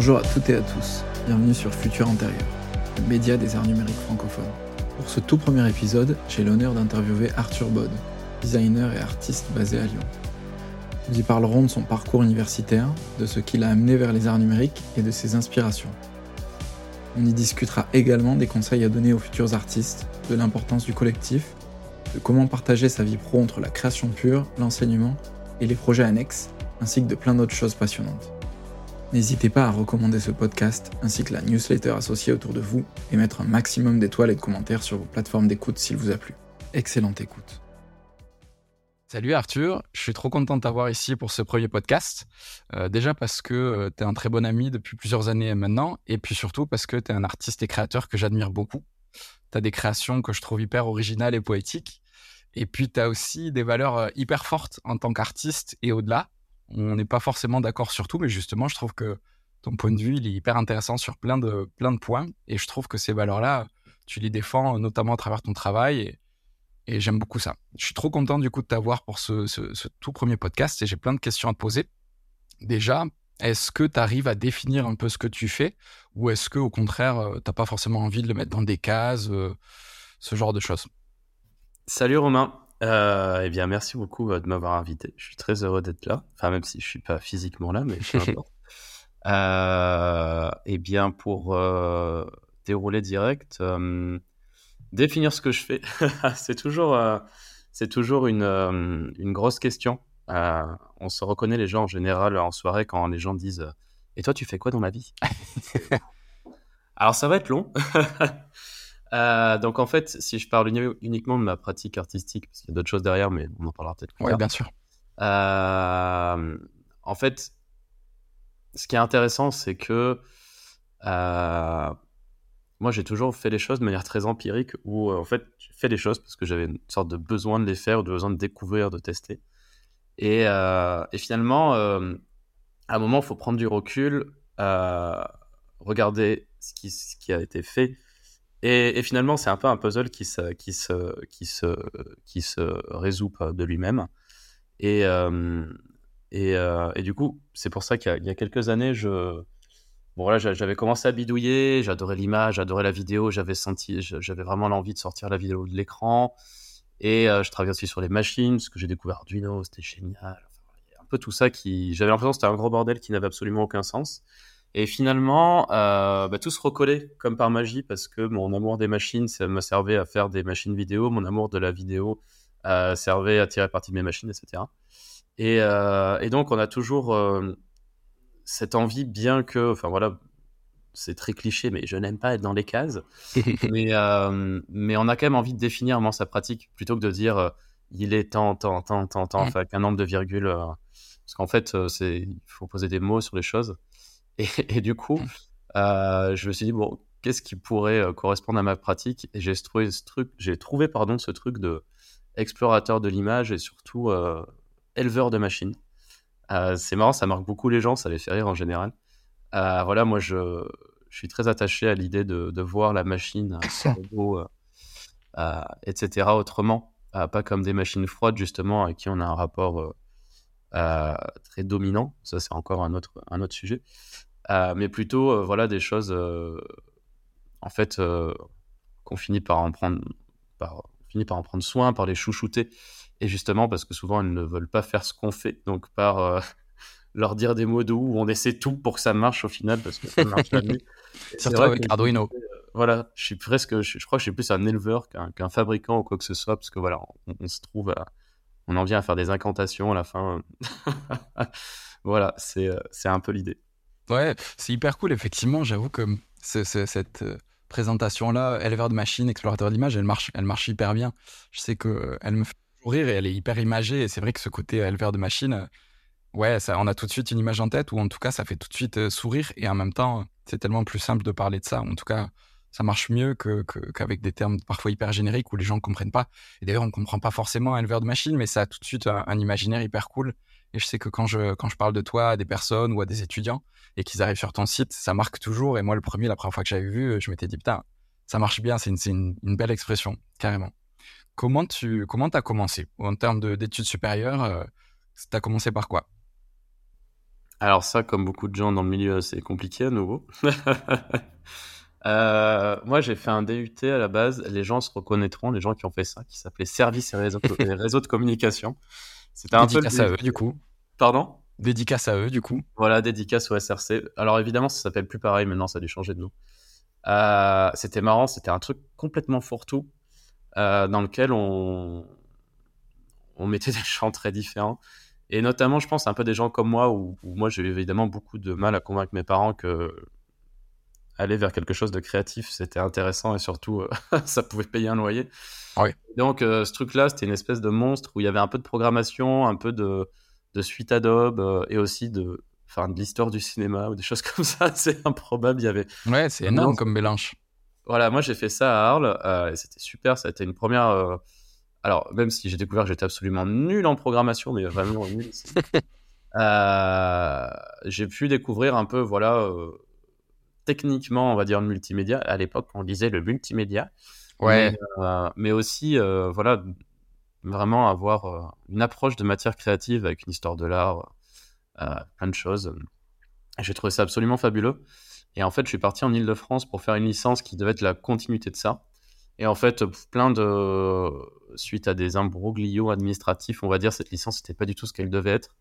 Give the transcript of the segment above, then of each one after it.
Bonjour à toutes et à tous, bienvenue sur Futur Antérieur, le média des arts numériques francophones. Pour ce tout premier épisode, j'ai l'honneur d'interviewer Arthur Bod, designer et artiste basé à Lyon. Nous y parlerons de son parcours universitaire, de ce qui l'a amené vers les arts numériques et de ses inspirations. On y discutera également des conseils à donner aux futurs artistes, de l'importance du collectif, de comment partager sa vie pro entre la création pure, l'enseignement et les projets annexes, ainsi que de plein d'autres choses passionnantes. N'hésitez pas à recommander ce podcast ainsi que la newsletter associée autour de vous et mettre un maximum d'étoiles et de commentaires sur vos plateformes d'écoute s'il vous a plu. Excellente écoute. Salut Arthur, je suis trop content de t'avoir ici pour ce premier podcast. Euh, déjà parce que euh, tu es un très bon ami depuis plusieurs années maintenant, et puis surtout parce que tu es un artiste et créateur que j'admire beaucoup. Tu as des créations que je trouve hyper originales et poétiques, et puis tu as aussi des valeurs euh, hyper fortes en tant qu'artiste et au-delà. On n'est pas forcément d'accord sur tout, mais justement, je trouve que ton point de vue, il est hyper intéressant sur plein de, plein de points, et je trouve que ces valeurs-là, tu les défends notamment à travers ton travail, et, j'aime beaucoup ça. Je suis trop content du coup de t'avoir pour ce, tout premier podcast et j'ai plein de questions à te poser. Déjà, est-ce que tu arrives à définir un peu ce que tu fais ou est-ce que au contraire, euh, tu n'as pas forcément envie de le mettre dans des cases, euh, ce genre de choses? Salut Romain. Euh, eh bien, merci beaucoup de m'avoir invité. Je suis très heureux d'être là. Enfin, même si je suis pas physiquement là, mais peu importe. eh bien, pour dérouler direct, Définir ce que je fais, c'est toujours, euh, c'est toujours une, euh, une, grosse question. Euh, on se reconnaît les gens en général en soirée quand les gens disent Et toi, tu fais quoi dans la vie? Alors, ça va être long. Donc, en fait, si je parle uniquement de ma pratique artistique, parce qu'il y a d'autres choses derrière, mais on en parlera peut-être plus Oui, bien sûr. en fait, ce qui est intéressant, c'est que moi, j'ai toujours fait les choses de manière très empirique, où euh, en fait, j'ai fait les choses parce que j'avais une sorte de besoin de les faire, de besoin de découvrir, de tester. Et, euh, et finalement, euh, à un moment, il faut prendre du recul, regarder ce qui, ce qui, a été fait. Et, finalement, c'est un peu un puzzle qui se, qui se, résout de lui-même. Et, et, et, du coup, c'est pour ça qu'il y, y, a quelques années, je Bon, voilà, j'avais commencé à bidouiller, j'adorais l'image, j'adorais la vidéo, j'avais senti, j'avais vraiment l'envie de sortir la vidéo de l'écran. Et euh, je travaillais aussi sur les machines, parce que j'ai découvert Arduino, c'était génial. un peu tout ça qui, j'avais l'impression que c'était un gros bordel qui n'avait absolument aucun sens. Et finalement, euh, bah, tout se recollait comme par magie, parce que mon amour des machines, ça me servait à faire des machines vidéo, mon amour de la vidéo euh, servait à tirer parti de mes machines, etc. Et, et donc, on a toujours cette envie, bien que, enfin voilà, c'est très cliché, mais je n'aime pas être dans les cases. mais, euh, mais on a quand même envie de définir vraiment sa pratique plutôt que de dire euh, il est tant, tant, tant, tant, tant, enfin, qu'un nombre de virgules. Euh, parce qu'en fait, c'est, il faut poser des mots sur les choses. Et, et du coup, je me suis dit, bon, qu'est-ce qui pourrait correspondre à ma pratique? Et j'ai trouvé ce truc, j'ai trouvé, pardon, ce truc de explorateur de l'image et surtout éleveur de machines. Euh, c'est marrant, ça marque beaucoup les gens, ça les fait rire en général. Euh, voilà, moi, je, je, suis très attaché à l'idée de, de, voir la machine, euh, etc., autrement. pas comme des machines froides, justement, avec qui on a un rapport très dominant. Ça, c'est encore un autre, un autre sujet. Mais plutôt, voilà, des choses, en fait, qu'on finit par en prendre, par, finit par en prendre soin, par les chouchouter. Et justement, parce que souvent, elles ne veulent pas faire ce qu'on fait. Donc, par euh, leur dire des mots doux, on essaie tout pour que ça marche au final, parce que ça marche jamais. Surtout avec Arduino. Euh, voilà, je suis presque, je, crois que je suis plus un éleveur qu'un fabricant ou quoi que ce soit, parce que voilà, on, se trouve à, on en vient à faire des incantations à la fin. voilà, c'est euh, c'est un peu l'idée. Ouais, c'est hyper cool, effectivement. J'avoue que cette présentation-là, éleveur de machine, explorateur d'image, elle marche, elle marche hyper bien. Je sais qu'elle me fait rire et elle est hyper imagée. Et c'est vrai que ce côté éleveur de machine, euh, ouais, ça, on a tout de suite une image en tête, ou en tout cas, ça fait tout de suite euh, sourire. Et en même temps, c'est tellement plus simple de parler de ça. En tout cas, ça marche mieux que, qu'avec des termes parfois hyper génériques où les gens ne comprennent pas. Et d'ailleurs, on ne comprend pas forcément éleveur de machine, mais ça a tout de suite un, imaginaire hyper cool. Et je sais que quand je, quand je parle de toi à des personnes ou à des étudiants et qu'ils arrivent sur ton site, ça marque toujours. Et moi, le premier, la première fois que j'avais vu, je m'étais dit, putain, ça marche bien, c'est une, une belle expression, carrément. Comment tu comment as commencé? En termes d'études supérieures euh, Tu as commencé par quoi? Alors ça, comme beaucoup de gens dans le milieu, c'est compliqué à nouveau. Euh, moi, j'ai fait un DUT à la base. Les gens se reconnaîtront, les gens qui ont fait ça, qui s'appelait Services et réseaux, réseaux de communication. C'était un dédicace peu à eux, du coup. Pardon? Dédicace à eux, du coup. Voilà, dédicace au SRC. Alors évidemment, ça s'appelle plus pareil maintenant, ça a dû changer de nom. Euh, c'était marrant, c'était un truc complètement fourre-tout euh, dans lequel on... on mettait des chants très différents. Et notamment, je pense, un peu des gens comme moi, où, où moi j'ai évidemment beaucoup de mal à convaincre mes parents que aller vers quelque chose de créatif, c'était intéressant et surtout, euh, ça pouvait payer un loyer. Oui. Donc, euh, ce truc-là, c'était une espèce de monstre où il y avait un peu de programmation, un peu de, de suite Adobe euh, et aussi de, enfin, de l'histoire du cinéma ou des choses comme ça. C'est improbable. Il y avait. Ouais, c'est énorme comme mélange. Voilà, moi j'ai fait ça à Arles et c'était super. Ça a été une première. Alors, même si j'ai découvert que j'étais absolument nul en programmation, mais vraiment nul. j'ai pu découvrir un peu, voilà techniquement, on va dire, le multimédia. À l'époque, on disait le multimédia. Ouais. Mais, euh, aussi, euh, voilà, vraiment avoir euh, une approche de matière créative avec une histoire de l'art, plein de choses. J'ai trouvé ça absolument fabuleux. Et en fait, je suis parti en Ile-de-France pour faire une licence qui devait être la continuité de ça. Et en fait, plein de. Suite à des imbroglios administratifs, on va dire, cette licence n'était pas du tout ce qu'elle devait être.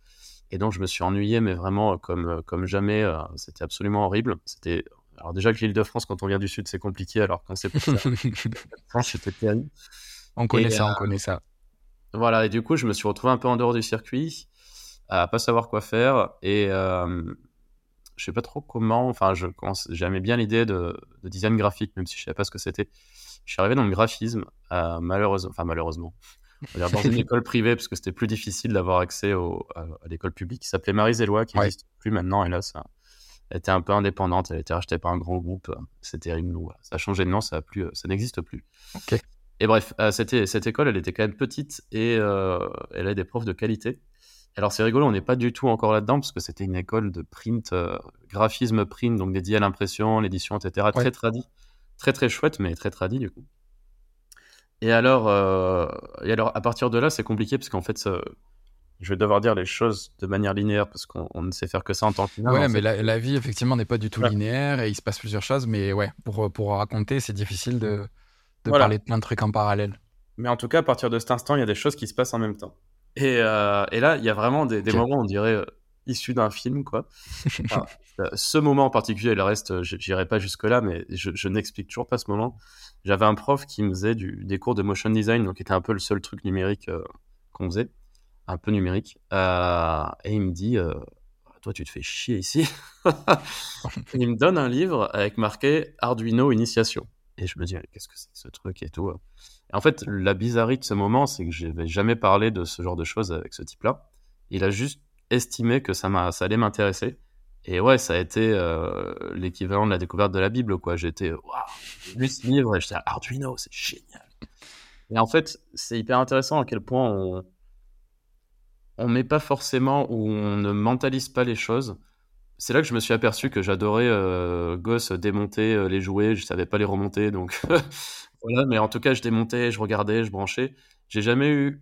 Et donc, je me suis ennuyé, mais vraiment comme, comme jamais. C'était absolument horrible. C'était alors déjà que l'île de France, quand on vient du sud, c'est compliqué, alors quand c'est France, c'était terrible. On connaît ça, on euh, connaît ça. Voilà, et du coup, je me suis retrouvé un peu en dehors du circuit, à pas savoir quoi faire, et euh, je sais pas trop comment, enfin, je j'aimais bien l'idée de, design graphique, même si je savais pas ce que c'était. Je suis arrivé dans le graphisme, euh, malheureusement, enfin malheureusement, dans une école privée, parce que c'était plus difficile d'avoir accès à, l'école publique, qui s'appelait Marie-Zélois, qui n'existe plus maintenant, ça, elle était un peu indépendante, elle a été rachetée par un grand groupe. C'était terrible. Ça a changé de nom, ça, a plus, ça n'existe plus. Et bref, euh, cette école, elle était quand même petite et euh, elle avait des profs de qualité. Alors c'est rigolo, on n'est pas du tout encore là-dedans parce que c'était une école de print, euh, graphisme print, donc dédiée à l'impression, l'édition, etc. Très tradit, très très chouette, mais très tradit du coup. Et alors, et alors à partir de là, c'est compliqué parce qu'en fait, je vais devoir dire les choses de manière linéaire parce qu'on ne sait faire que ça en tant que Ouais, mais la, vie, effectivement, n'est pas du tout linéaire et il se passe plusieurs choses. Mais ouais, pour, pour raconter, c'est difficile de, de parler de plein de trucs en parallèle. Mais en tout cas, à partir de cet instant, il y a des choses qui se passent en même temps. Et, euh, et là, il y a vraiment des, des moments, on dirait, euh, issus d'un film, quoi. Euh, ce moment en particulier, le reste, j'irai pas jusque-là, mais je, je n'explique toujours pas ce moment. J'avais un prof qui me faisait du, des cours de motion design, donc qui était un peu le seul truc numérique qu'on faisait un peu numérique. Euh, et il me dit euh, Toi, tu te fais chier ici. il me donne un livre avec marqué Arduino Initiation. Et je me dis Qu'est-ce que c'est ce truc et tout et En fait, la bizarrerie de ce moment, c'est que je n'avais jamais parlé de ce genre de choses avec ce type-là. Il a juste estimé que ça, ça allait m'intéresser. Et ouais, ça a été euh, l'équivalent de la découverte de la Bible, quoi. J'étais, waouh, j'ai lu ce livre et j'étais Arduino, c'est génial. Et en fait, c'est hyper intéressant à quel point on, on met pas forcément ou on ne mentalise pas les choses. C'est là que je me suis aperçu que j'adorais euh, gosse démonter euh, les jouets, je savais pas les remonter donc voilà, mais en tout cas, je démontais, je regardais, je branchais. J'ai jamais eu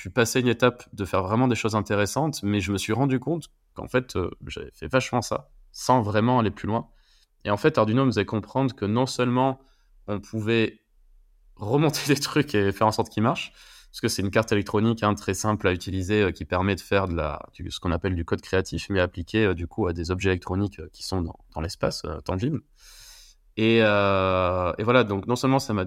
pu passer une étape de faire vraiment des choses intéressantes, mais je me suis rendu compte qu'en fait, euh, j'avais fait vachement ça sans vraiment aller plus loin. Et en fait, Arduino me faisait comprendre que non seulement on pouvait remonter des trucs et faire en sorte qu'ils marchent, parce que c'est une carte électronique hein, très simple à utiliser euh, qui permet de faire de la, ce qu'on appelle du code créatif, mais appliqué euh, du coup à des objets électroniques qui sont dans, l'espace tangible. Et, et, voilà, donc non seulement ça m'a,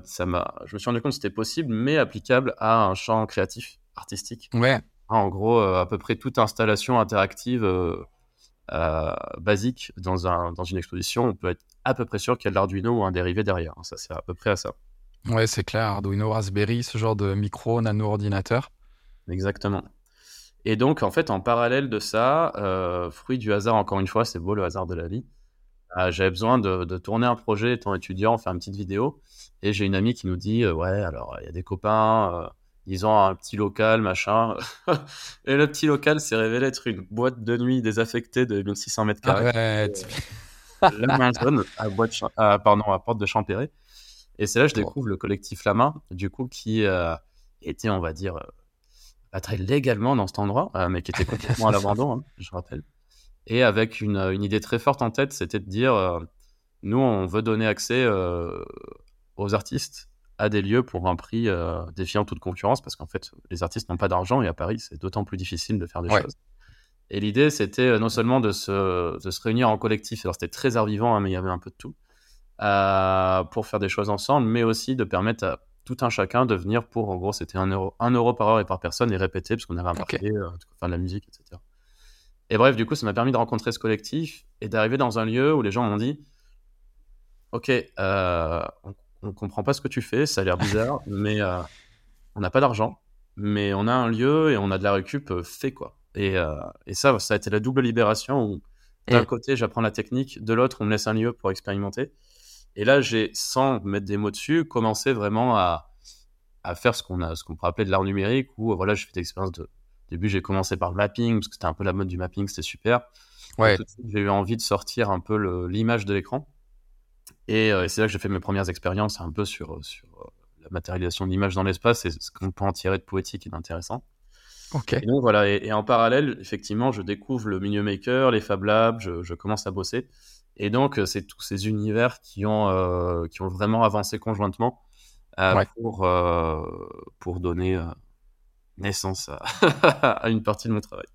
je me suis rendu compte que c'était possible, mais applicable à un champ créatif, artistique. Ouais. Hein, en gros, à peu près toute installation interactive basique dans, un, dans une exposition, on peut être à peu près sûr qu'il y a de l'Arduino ou un dérivé derrière. Hein, ça sert à peu près à ça. Ouais, c'est clair, Arduino, Raspberry, ce genre de micro, nano-ordinateur. Exactement. Et donc, en fait, en parallèle de ça, euh, fruit du hasard, encore une fois, c'est beau le hasard de la vie, euh, j'avais besoin de, tourner un projet étant étudiant, faire une petite vidéo. Et j'ai une amie qui nous dit euh, Ouais, alors, il y a des copains, ils ont un petit local, machin. et le petit local s'est révélé être une boîte de nuit désaffectée de 1600 mètres carrés. Arrête L'Amazon, à, à, pardon, à Porte de Champéret. Et c'est là que je découvre le collectif La Main, du coup, qui euh, était, on va dire, euh, pas très légalement dans cet endroit, euh, mais qui était complètement à l'abandon, hein, je rappelle. et avec une, une, idée très forte en tête, c'était de dire, nous, on veut donner accès aux artistes à des lieux pour un prix défiant toute concurrence, parce qu'en fait, les artistes n'ont pas d'argent, et à Paris, c'est d'autant plus difficile de faire des choses. Et l'idée, c'était non seulement de se, de se, réunir en collectif, alors c'était très art vivant, hein, mais il y avait un peu de tout, pour faire des choses ensemble, mais aussi de permettre à tout un chacun de venir pour, en gros, c'était un euro, un euro par heure et par personne et répéter, parce qu'on avait un okay. parquet, euh, faire de la musique, etc. Et bref, du coup, ça m'a permis de rencontrer ce collectif et d'arriver dans un lieu où les gens m'ont dit Ok, euh, on, on, comprend pas ce que tu fais, ça a l'air bizarre, mais euh, on n'a pas d'argent, mais on a un lieu et on a de la récup, euh, fait quoi. Et, euh, et, ça, ça a été la double libération où d'un côté, j'apprends la technique, de l'autre, on me laisse un lieu pour expérimenter. Et là, j'ai, sans mettre des mots dessus, commencé vraiment à, à faire ce qu'on a, ce qu'on pourrait appeler de l'art numérique, où voilà, j'ai fait des expériences de. Au début, j'ai commencé par le mapping, parce que c'était un peu la mode du mapping, c'était super. Ouais. J'ai eu envie de sortir un peu l'image de l'écran. Et, euh, et c'est là que j'ai fait mes premières expériences un peu sur, sur euh, la matérialisation de l'image dans l'espace et ce qu'on peut en tirer de poétique et d'intéressant. Ok. Et donc voilà, et, et, en parallèle, effectivement, je découvre le milieu maker, les Fab Labs, je, je commence à bosser. Et donc, euh, c'est tous ces univers qui ont, euh, qui ont vraiment avancé conjointement euh, Ouais. pour, euh, pour donner naissance à, à une partie de mon travail.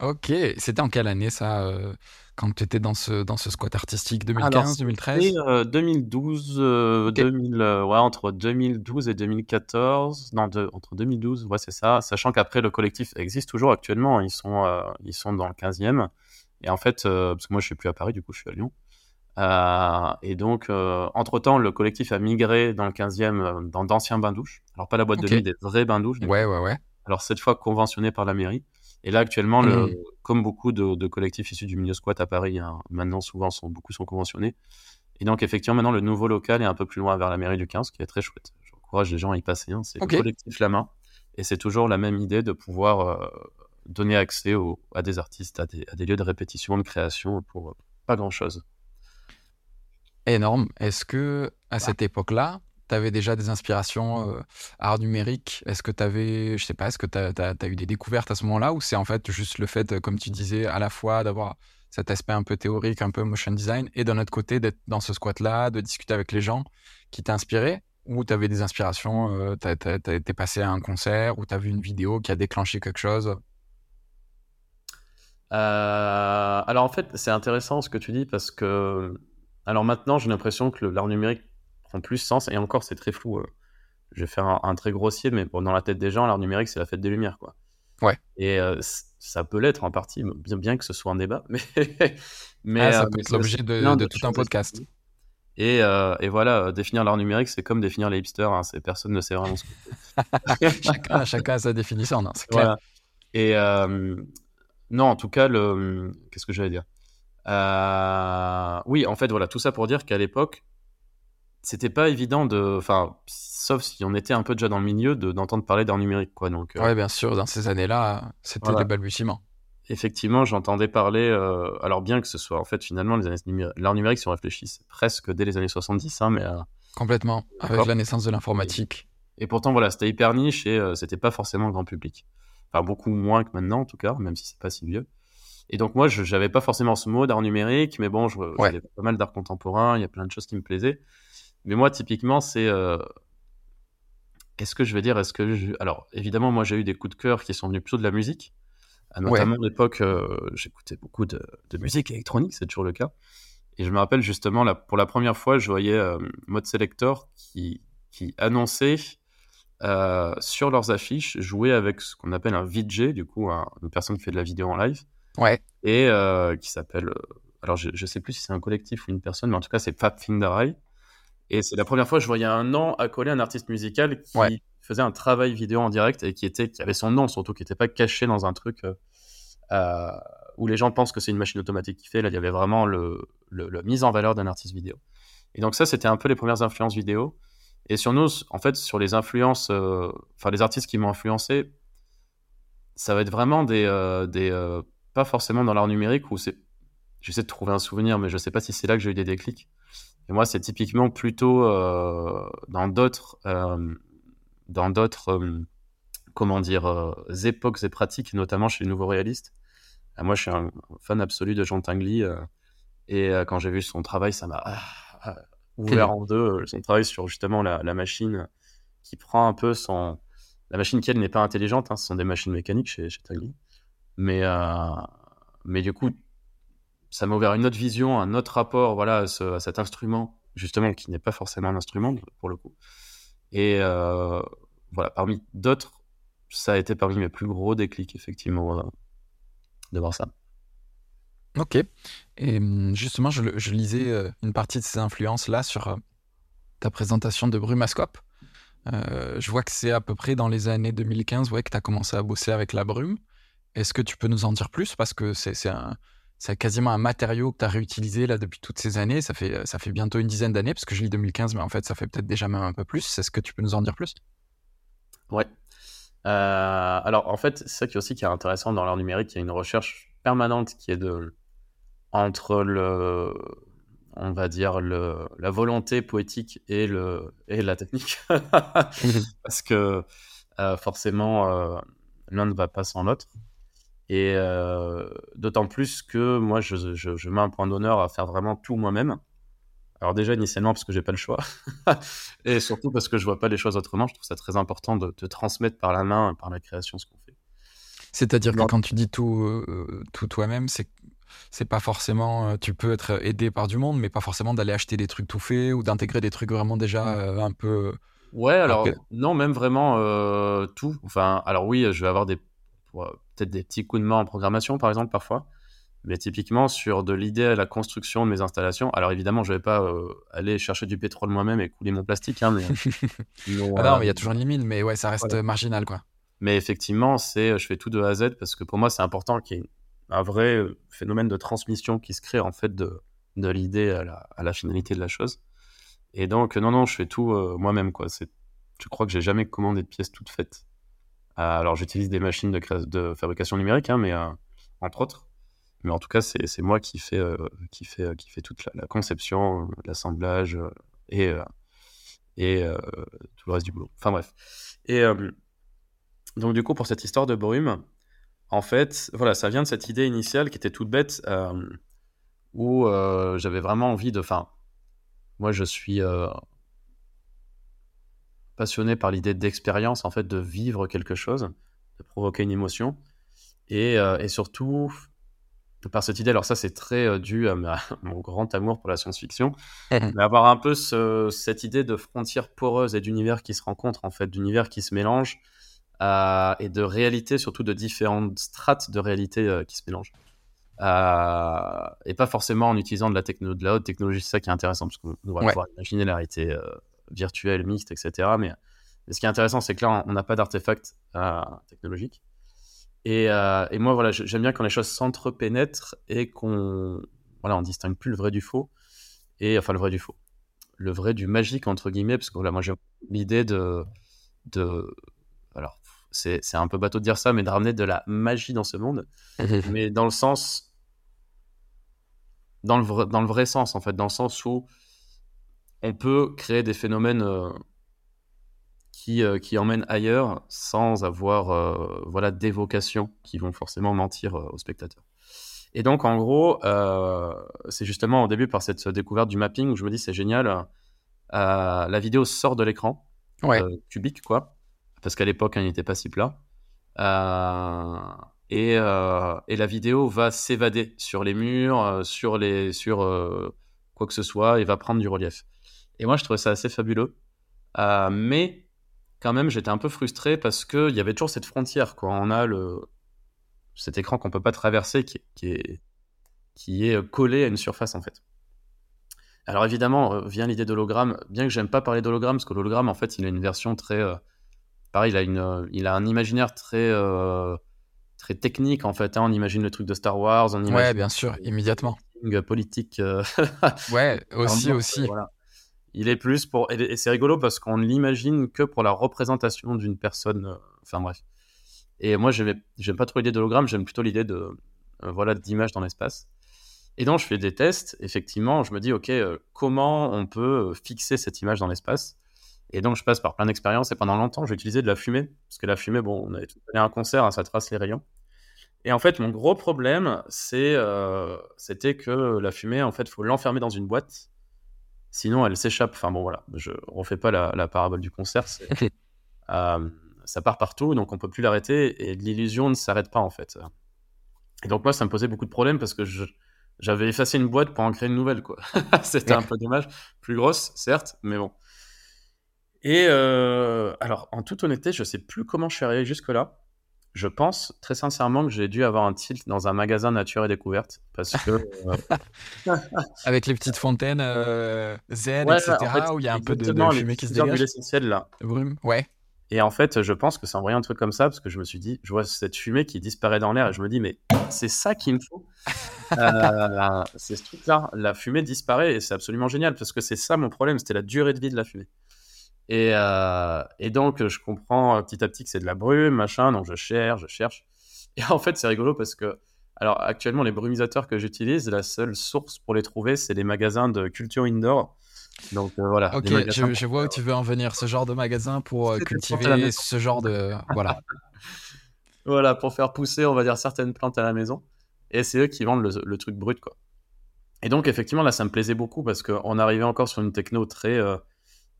Ok, c'était en quelle année ça, euh, quand tu étais dans ce, dans ce squat artistique? Alors, 2015, 2013 c'était euh, 2012, euh, 2000, euh, ouais, entre 2012 et 2014, non, de- entre 2012, ouais, c'est ça, sachant qu'après le collectif existe toujours actuellement, ils sont, euh, ils sont dans le 15e, et en fait, euh, parce que moi je suis plus à Paris, du coup je suis à Lyon, Euh, et donc, euh, entre-temps, le collectif a migré dans le 15e, euh, dans d'anciens bains-douches, alors pas la boîte de nuit, des vrais bains-douches. Ouais, ouais, ouais. alors cette fois conventionnés par la mairie, et là actuellement, le, Mhm. comme beaucoup de, de collectifs issus du milieu squat à Paris, hein, maintenant souvent sont, beaucoup sont conventionnés. Et donc effectivement maintenant le nouveau local est un peu plus loin vers la mairie du 15, ce qui est très chouette. J'encourage les gens à y passer. hein. C'est Ok. le collectif La Main. Et c'est toujours la même idée de pouvoir euh, donner accès au- à des artistes, à des, à des lieux de répétition, de création pour euh, pas grand-chose. Énorme. Est-ce que à cette époque-là, tu avais déjà des inspirations euh, art numérique? Est-ce que tu avais, je sais pas, est-ce que tu as, eu des découvertes à ce moment-là ou c'est en fait juste le fait, comme tu disais, à la fois d'avoir cet aspect un peu théorique, un peu motion design, et d'un autre côté d'être dans ce squat-là, de discuter avec les gens qui t'a inspiré Ou tu avais des inspirations, euh, t'as- t'es passé à un concert ou tu as vu une vidéo qui a déclenché quelque chose? Euh, alors en fait, c'est intéressant ce que tu dis parce que, alors maintenant, j'ai l'impression que l'art numérique prend plus sens et encore, c'est très flou. euh. Je vais faire un, un très grossier, mais bon, dans la tête des gens, l'art numérique, c'est la fête des lumières, quoi. Ouais. Et euh, ça peut l'être en partie, bien, bien que ce soit un débat, mais mais Ah, ça euh, peut être l'objet de, tout un podcast. Et, et voilà, définir l'art numérique, c'est comme définir les hipsters. Hein, personne ne sait vraiment ce que chacun, chacun a sa définition, non, c'est clair. Voilà. Et euh, non, en tout cas, le qu'est-ce que j'allais dire? Euh, Oui, en fait, voilà, tout ça pour dire qu'à l'époque, c'était pas évident de, enfin, sauf si on était un peu déjà dans le milieu, de d'entendre parler d'art numérique, quoi. Donc, euh, Ouais, bien sûr, dans ces années-là, c'était Voilà. le balbutiement. effectivement, j'entendais parler, euh, alors bien que ce soit, en fait, finalement, les années numé- l'art numérique, si on réfléchit, c'est presque dès les années 70, hein, mais euh, Complètement, avec la naissance de l'informatique. Et pourtant, voilà, c'était hyper niche et c'était pas forcément grand public. Enfin, beaucoup moins que maintenant, en tout cas, même si c'est pas si vieux. Et donc, moi, je j'avais pas forcément ce mot d'art numérique, mais bon, je Ouais. pas mal d'art contemporain, il y a plein de choses qui me plaisaient. Mais moi, typiquement, c'est. euh, Est-ce que je vais dire, est-ce que je... Alors, évidemment, moi, j'ai eu des coups de cœur qui sont venus plutôt de la musique. À l'époque, euh, j'écoutais beaucoup de, de musique électronique, c'est toujours le cas. Et je me rappelle justement, là, pour la première fois, je voyais euh, Mode Selector qui, qui annonçait euh, sur leurs affiches jouer avec ce qu'on appelle un VJ, du coup, un- une personne qui fait de la vidéo en live, Ouais, et qui s'appelle. alors, je, je sais plus si c'est un collectif ou une personne, mais en tout cas, c'est Fab Finderai. Et c'est la première fois que je voyais un nom accolé à un artiste musical qui Ouais. faisait un travail vidéo en direct et qui, était, qui avait son nom, surtout, qui n'était pas caché dans un truc euh, euh, où les gens pensent que c'est une machine automatique qui fait. Là, il y avait vraiment le, le- la mise en valeur d'un artiste vidéo. Et donc, ça, c'était un peu les premières influences vidéo. Et sur nous, en fait, sur les influences, euh, enfin, les artistes qui m'ont influencé, ça va être vraiment des. euh, des euh, pas forcément dans l'art numérique où c'est. J'essaie de trouver un souvenir, mais je sais pas si c'est là que j'ai eu des déclics. Et moi, c'est typiquement plutôt euh, dans d'autres. euh, dans d'autres. euh, comment dire. époques et pratiques, notamment chez les nouveaux réalistes. moi, je suis un fan absolu de Jean Tinguely. et quand j'ai vu son travail, ça m'a ah, ah, ouvert en deux. Son travail sur justement la, machine qui prend un peu son. La machine qui, elle, n'est pas intelligente. Hein, ce sont des machines mécaniques chez, chez Tinguely. Mais, mais du coup, ça m'a ouvert une autre vision, un autre rapport voilà, à, cet instrument, justement, qui n'est pas forcément un instrument, pour le coup. Et voilà, parmi d'autres, ça a été parmi mes plus gros déclics, effectivement, de voir ça. Ok. Et hum, justement, je, lisais euh, une partie de ces influences-là sur euh, ta présentation de Brumascope. Euh, je vois que c'est à peu près dans les années 2015 ouais, que tu as commencé à bosser avec la brume. Est-ce que tu peux nous en dire plus? Parce que c'est un, quasiment un matériau que tu as réutilisé là depuis toutes ces années. Ça fait, ça fait bientôt une dizaine d'années, parce que je lis 2015, mais en fait, ça fait peut-être déjà même un peu plus. Est-ce que tu peux nous en dire plus? Ouais. alors, en fait, c'est ça qui est aussi qui est intéressant dans l'art numérique. Il y a une recherche permanente qui est de entre le, on va dire, le, la volonté poétique et, le, et la technique. Parce que euh, forcément, euh, l'un ne va pas sans l'autre. Et euh, d'autant plus que moi, je, je, mets un point d'honneur à faire vraiment tout moi-même. Alors déjà, initialement, parce que j'ai pas le choix. et surtout parce que je vois pas les choses autrement. Je trouve ça très important de, te transmettre par la main, par la création, ce qu'on fait. C'est-à-dire que quand tu dis tout, tout toi-même, c'est c'est pas forcément. Euh, tu peux être aidé par du monde, mais pas forcément d'aller acheter des trucs tout faits ou d'intégrer des trucs vraiment déjà euh, un peu. Ouais, alors non, même vraiment euh, tout. Enfin, alors oui, je vais avoir des peut-être des petits coups de main en programmation, par exemple, parfois. Mais typiquement, sur de l'idée à la construction de mes installations, alors évidemment, je vais pas aller chercher du pétrole moi-même et couler mon plastique. Hein, mais, ah non, mais il y a toujours une limite, mais ouais, ça reste marginal, quoi. Mais effectivement, c'est, je fais tout de A à Z parce que pour moi, c'est important qu'il y ait un vrai euh, phénomène de transmission qui se crée en fait de, de l'idée à la, à la, finalité de la chose. Et donc, non, non, je fais tout euh, moi-même. quoi. C'est, je crois que j'ai jamais commandé de pièces toutes faites. Euh, alors, j'utilise des machines de, fabrication numérique, hein, mais entre autres. Mais en tout cas, c'est, moi qui fais, qui, fait, qui fait toute la, conception, l'assemblage et, et tout le reste du boulot. Enfin bref. Et donc, du coup, pour cette histoire de brume, en fait, voilà, ça vient de cette idée initiale qui était toute bête, euh, où euh, j'avais vraiment envie de. Enfin, moi, je suis euh, passionné par l'idée d'expérience, en fait, de vivre quelque chose, de provoquer une émotion, et, surtout par cette idée. Alors ça, c'est très dû à, mon grand amour pour la science-fiction, mais avoir un peu cette idée de frontières poreuses et d'univers qui se rencontrent, en fait, d'univers qui se mélangent euh, et de réalité, surtout de différentes strates de réalité euh, qui se mélangent. Euh, et pas forcément en utilisant de la, techno, de la haute technologie, c'est ça qui est intéressant, parce qu'on va pouvoir imaginer la réalité virtuelle, mixte, etc. Mais, ce qui est intéressant, c'est que là, on n'a pas d'artefact technologique. Et, et, moi, voilà, j'aime bien quand les choses s'entrepénètrent et qu'on voilà, on distingue plus le vrai du faux. Et enfin, le vrai du faux. Le vrai du magique, entre guillemets, parce que voilà, moi, j'ai l'idée de, de. Alors, c'est un peu bateau de dire ça, mais de ramener de la magie dans ce monde. mais dans le sens. Dans le, vrai, dans le vrai sens, en fait, dans le sens où on peut créer des phénomènes euh, qui, euh, qui emmènent ailleurs sans avoir euh, voilà, d'évocation qui vont forcément mentir aux spectateurs. Et donc, en gros, c'est justement au début par cette découverte du mapping où je me dis c'est génial. la vidéo sort de l'écran, cubique, quoi parce qu'à l'époque, hein, il n'était pas si plat. Et, et, la vidéo va s'évader sur les murs, sur, les, sur quoi que ce soit, et va prendre du relief. Et moi, je trouvais ça assez fabuleux. mais quand même, j'étais un peu frustré parce qu'il y avait toujours cette frontière. Quoi. On a le, cet écran qu'on peut pas traverser qui, qui, est, qui est collé à une surface, en fait. Alors évidemment, vient l'idée d'hologramme, bien que j'aime pas parler d'hologramme, parce que l'hologramme, en fait, il a une version très pareil, il a, une, euh, il a un imaginaire très, euh, très technique, en fait. Hein. On imagine le truc de Star Wars. On ouais, bien sûr, immédiatement. Politique. Euh, ouais, aussi, aussi. Il est plus pour. Et c'est rigolo parce qu'on ne l'imagine que pour la représentation d'une personne. Enfin, bref. Et moi, j'aime pas trop l'idée d'hologramme, j'aime plutôt l'idée de. voilà, d'image dans l'espace. Et donc, je fais des tests. Effectivement, je me dis, OK, comment on peut fixer cette image dans l'espace? Et donc, je passe par plein d'expériences et pendant longtemps, j'ai utilisé de la fumée. Parce que la fumée, bon, on avait tout à un concert, hein, ça trace les rayons. Et en fait, mon gros problème, euh, c'était que la fumée, en fait, faut l'enfermer dans une boîte, sinon elle s'échappe. Enfin bon, voilà, je refais pas la, la parabole du concert. euh, ça part partout, donc on peut plus l'arrêter, et l'illusion ne s'arrête pas en fait. Et donc moi, ça me posait beaucoup de problèmes parce que j'avais effacé une boîte pour en créer une nouvelle, quoi. C'était un peu dommage, plus grosse, certes, mais bon. Et euh, alors, en toute honnêteté, je sais plus comment je suis arrivé jusque-là. Je pense très sincèrement que j'ai dû avoir un tilt dans un magasin nature et découverte parce que euh, Avec les petites fontaines euh, zen, ouais, etc., en fait, où il y a un peu de, de fumée qui se dégage. d'huile essentielle là. de brume. Ouais. Et en fait, je pense que c'est en voyant un truc comme ça parce que je me suis dit, je vois cette fumée qui disparaît dans l'air et je me dis, mais c'est ça qu'il me faut. Euh, c'est ce truc-là. La fumée disparaît et c'est absolument génial parce que c'est ça mon problème, c'était la durée de vie de la fumée. Et, euh, et donc, je comprends euh, petit à petit que c'est de la brume, machin, donc je cherche, je cherche. Et en fait, c'est rigolo parce que, alors actuellement, les brumisateurs que j'utilise, la seule source pour les trouver, c'est les magasins de culture indoor. Donc euh, voilà. Ok, je, vois où tu veux en venir. Ce genre de magasin pour euh, cultiver ce genre de. Voilà. Voilà, pour faire pousser, on va dire, certaines plantes à la maison. Et c'est eux qui vendent le, le truc brut, quoi. Et donc, effectivement, là, ça me plaisait beaucoup parce qu'on arrivait encore sur une techno très,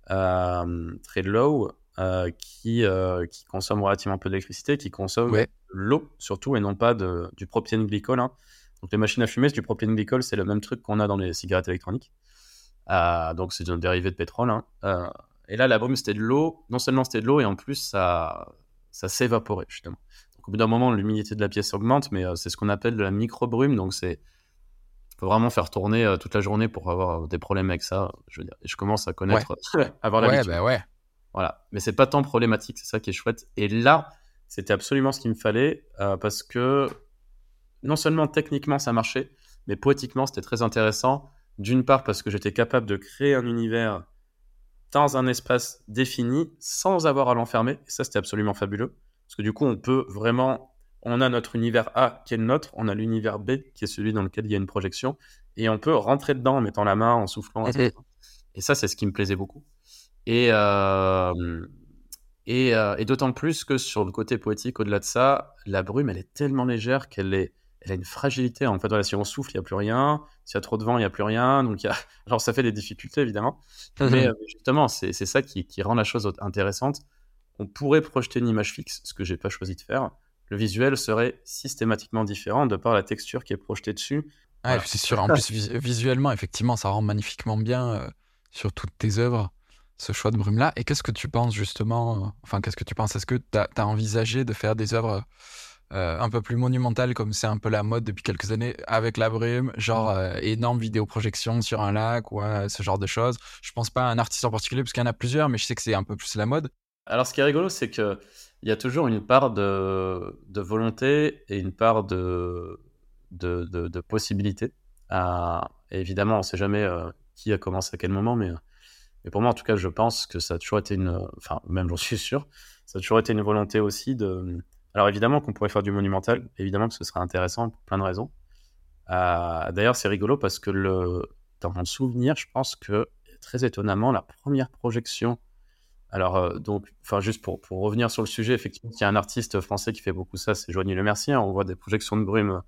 très low, euh, qui, euh, qui consomme relativement peu d'électricité, qui consomme Ouais. de l'eau, surtout, et non pas de, du propylène glycol. hein. Donc, les machines à fumer, c'est du propylène glycol, c'est le même truc qu'on a dans les cigarettes électroniques. Euh, donc, c'est un dérivé de pétrole. hein. Euh, et là, la brume, c'était de l'eau. Non seulement c'était de l'eau, et en plus, ça, ça s'évaporait, justement. Donc, au bout d'un moment, l'humidité de la pièce augmente, mais euh, c'est ce qu'on appelle de la micro-brume. Donc, c'est. Faut vraiment faire tourner euh, toute la journée pour avoir des problèmes avec ça. Je veux dire, et je commence à connaître, avoir Ouais, l'habitude. bah ouais. Voilà. Mais c'est pas tant problématique, c'est ça qui est chouette. Et là, c'était absolument ce qu'il me fallait euh, parce que non seulement techniquement ça marchait, mais poétiquement c'était très intéressant. D'une part parce que j'étais capable de créer un univers dans un espace défini sans avoir à l'enfermer. Et ça, c'était absolument fabuleux. Parce que du coup, on peut vraiment. On a notre univers A qui est le nôtre, on a l'univers B qui est celui dans lequel il y a une projection, et on peut rentrer dedans en mettant la main, en soufflant, etc. Et ça, c'est ce qui me plaisait beaucoup. Et, euh, et, euh, et d'autant plus que sur le côté poétique, au-delà de ça, la brume, elle est tellement légère qu'elle est, elle a une fragilité. En fait, voilà, si on souffle, il n'y a plus rien. S'il y a trop de vent, il n'y a plus rien. Donc, y a... Alors, ça fait des difficultés, évidemment. Mais euh, justement, c'est c'est ça qui, qui rend la chose intéressante. On pourrait projeter une image fixe, ce que j'ai pas choisi de faire. Le visuel serait systématiquement différent de par la texture qui est projetée dessus. Ouais, Voilà. c'est sûr. En plus, vis- visuellement, effectivement, ça rend magnifiquement bien euh, sur toutes tes œuvres ce choix de brume-là. Et qu'est-ce que tu penses justement euh, Enfin, qu'est-ce que tu penses? Est-ce que tu as, envisagé de faire des œuvres euh, un peu plus monumentales, comme c'est un peu la mode depuis quelques années, avec la brume, genre euh, énorme vidéoprojection sur un lac ou euh, ce genre de choses? Je pense pas à un artiste en particulier, parce qu'il y en a plusieurs, mais je sais que c'est un peu plus la mode. Alors, ce qui est rigolo, c'est que il y a toujours une part de, volonté et une part de, possibilité. Évidemment, on ne sait jamais euh, qui a commencé à quel moment, mais, euh, pour moi, en tout cas, je pense que ça a toujours été une. Enfin, même j'en suis sûr, ça a toujours été une volonté aussi de. Alors, évidemment, qu'on pourrait faire du monumental, évidemment, que ce serait intéressant pour plein de raisons. Ah, D'ailleurs, c'est rigolo parce que dans mon souvenir, je pense que très étonnamment, la première projection alors, euh, donc, enfin, juste pour, pour revenir sur le sujet, effectivement, il y a un artiste français qui fait beaucoup ça, c'est Joigny Le Mercier. On voit des projections de brume.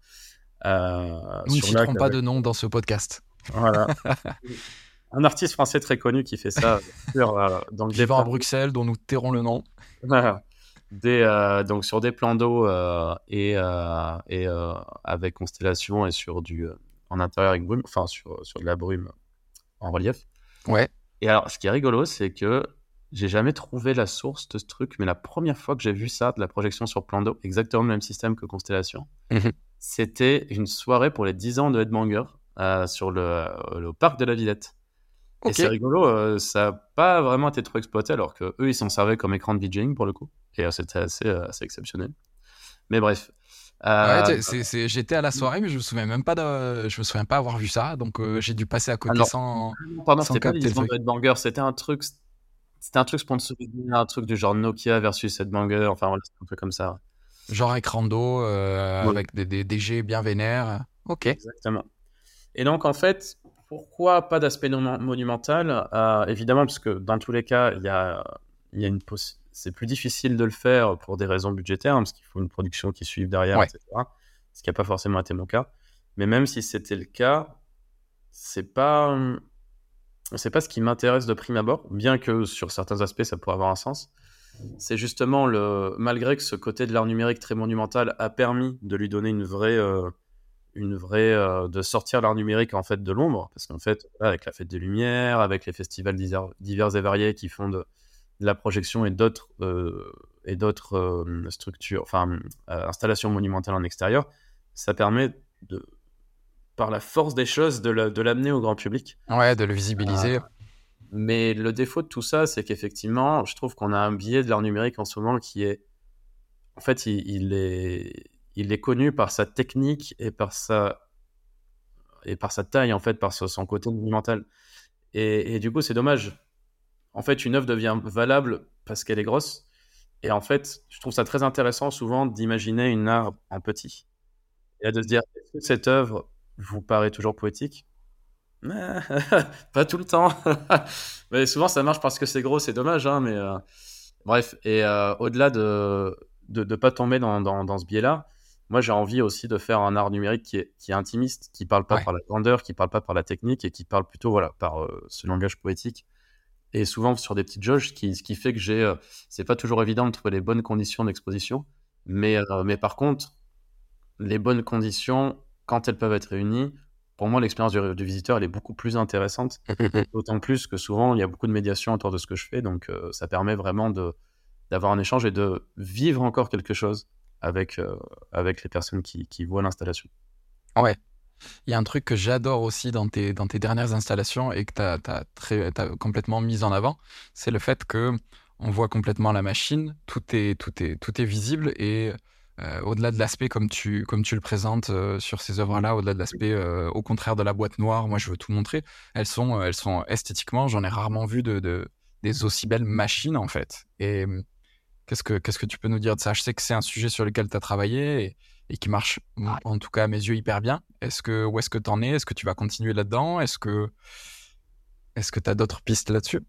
Euh, Nous ne citerons pas avec- de nom dans ce podcast. Voilà. un artiste français très connu qui fait ça sur, euh, dans le Vivant à Bruxelles, dont nous tairons le nom. Voilà. Des, euh, donc sur des plans d'eau euh, et, et avec constellation et sur du en intérieur avec brume, enfin sur, sur de la brume en relief. Ouais. Et alors, ce qui est rigolo, c'est que j'ai jamais trouvé la source de ce truc, mais la première fois que j'ai vu ça, de la projection sur plan d'eau, exactement le même système que Constellation, Mhm. c'était une soirée pour les 10 ans de Headbanger euh, sur le, le parc de la Villette. Et c'est rigolo, euh, ça n'a pas vraiment été trop exploité, alors que eux ils s'en servaient comme écran de DJing pour le coup. Et euh, c'était assez, euh, assez exceptionnel. Mais bref. Euh, Ouais, J'étais à la soirée, mais je me souviens même pas de, je me souviens pas avoir vu ça, donc euh, j'ai dû passer à côté Alors, sans. Pardon, c'était pas capter les le 10 ans de truc. Headbanger, c'était un truc, c'était un truc sponsorisé, un truc du genre Nokia versus Headbanger, enfin voilà, un peu comme ça. Genre écran d'eau euh, Ouais. avec des, des DG bien vénères. Ok. Exactement. Et donc, en fait, pourquoi pas d'aspect monumental? Euh, Évidemment, parce que dans tous les cas, il y a, y a une c'est plus difficile de le faire pour des raisons budgétaires, hein, parce qu'il faut une production qui suive derrière, Ouais. etc. ce qui n'a pas forcément été mon cas. Mais même si c'était le cas, c'est pas, c'est pas ce qui m'intéresse de prime abord, bien que sur certains aspects ça pourrait avoir un sens. C'est justement le, malgré que ce côté de l'art numérique très monumental a permis de lui donner une vraie, euh, une vraie, euh, de sortir l'art numérique en fait de l'ombre, parce qu'en fait, avec la fête des Lumières, avec les festivals divers et variés qui font de, la projection et d'autres euh, et d'autres structures, enfin installations monumentales en extérieur, ça permet de, par la force des choses, de l'amener au grand public. Ouais, de le visibiliser. Ah. mais le défaut de tout ça, c'est qu'effectivement, je trouve qu'on a un biais de l'art numérique en ce moment qui est. En fait, il, est, il est connu par sa technique et par sa, et par sa taille, en fait, par son côté monumental. Et, et du coup, c'est dommage. En fait, une œuvre devient valable parce qu'elle est grosse. Et en fait, je trouve ça très intéressant souvent d'imaginer une art en petit. Et de se dire, est-ce que cette œuvre vous paraît toujours poétique Pas tout le temps. mais souvent, ça marche parce que c'est gros, c'est dommage. Hein, mais euh, Bref, et euh, au-delà de ne de, pas tomber dans, dans, ce biais-là, moi, j'ai envie aussi de faire un art numérique qui est, qui est intimiste, qui parle pas par la grandeur, qui parle pas par la technique et qui parle plutôt voilà, par euh, ce langage poétique. Et souvent sur des petites jauges, qui, ce qui fait que j'ai. c'est pas toujours évident de trouver les bonnes conditions d'exposition. Mais, mais par contre, les bonnes conditions, quand elles peuvent être réunies, pour moi, l'expérience du, visiteur, elle est beaucoup plus intéressante. D'autant plus que souvent, il y a beaucoup de médiation autour de ce que je fais. Donc, euh, ça permet vraiment d'avoir un échange et de vivre encore quelque chose avec, euh, avec les personnes qui, qui voient l'installation. Ouais. Il y a un truc que j'adore aussi dans tes, dans tes dernières installations et que tu as, as, complètement mis en avant, c'est le fait que on voit complètement la machine, tout est, tout est, tout est visible et euh, au-delà de l'aspect comme tu, comme tu le présentes euh, sur ces œuvres-là, au-delà de l'aspect euh, au contraire de la boîte noire, moi je veux tout montrer. Elles sont, elles sont esthétiquement, j'en ai rarement vu de, de, des aussi belles machines en fait. Et qu'est-ce que, qu'est-ce que tu peux nous dire de ça? Je sais que c'est un sujet sur lequel tu as travaillé et, qui marche, en tout cas à mes yeux, hyper bien. Est-ce que, où est-ce que tu en es? Est-ce que tu vas continuer là-dedans? Est-ce que est-ce que tu as d'autres pistes là-dessus?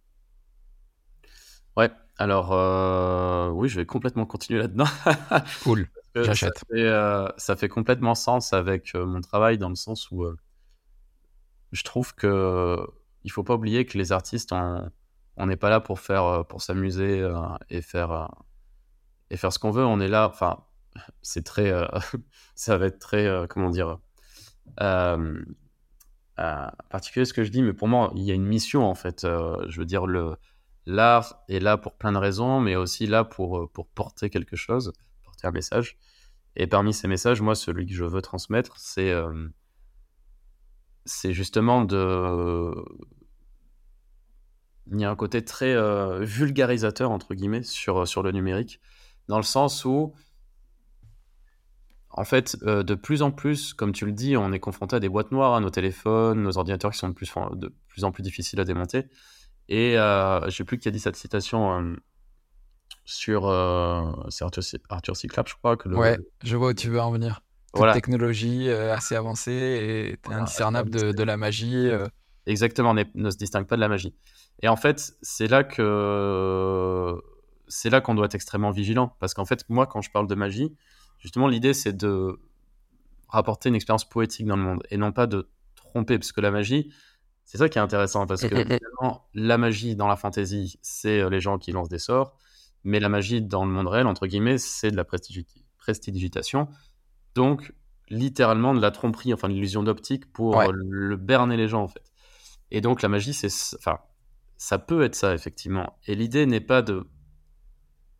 Ouais, alors oui, je vais complètement continuer là-dedans. cool. J'achète. Euh, ça, fait complètement sens avec euh, mon travail dans le sens où euh, je trouve que il faut pas oublier que les artistes, on n'est pas là pour faire, pour s'amuser et faire et faire ce qu'on veut. On est là. Enfin, c'est très, ça va être très, comment dire, particulier ce que je dis, mais pour moi, il y a une mission en fait. je veux dire le l'art est là pour plein de raisons, mais aussi là pour, pour porter quelque chose, porter un message. Et parmi ces messages, moi, celui que je veux transmettre, c'est euh, justement de. Il y a un côté très euh, vulgarisateur, entre guillemets, sur, sur le numérique, dans le sens où, en fait, euh, de plus en plus, comme tu le dis, on est confronté à des boîtes noires, à nos téléphones, nos ordinateurs qui sont de plus, de plus en plus difficiles à démonter. Et je ne sais plus qui a dit cette citation sur. Euh, c'est Arthur, Arthur Cyclope, je crois. Que Ouais, je vois où tu veux en venir. voilà. technologie euh, assez avancée et indiscernable de, de, la magie. Euh. Exactement, ne se distingue pas de la magie. Et en fait, c'est là que c'est là qu'on doit être extrêmement vigilant. Parce qu'en fait, moi, quand je parle de magie, justement, l'idée, c'est de rapporter une expérience poétique dans le monde et non pas de tromper. Parce que la magie, c'est ça qui est intéressant. Parce que la magie dans la fantasy, c'est les gens qui lancent des sorts. Mais la magie dans le monde réel, entre guillemets, c'est de la prestidigitation. Donc, littéralement de la tromperie, enfin de l'illusion d'optique pour le berner les gens, en fait. Et donc, la magie, c'est. Enfin, ça peut être ça, effectivement. Et l'idée n'est pas de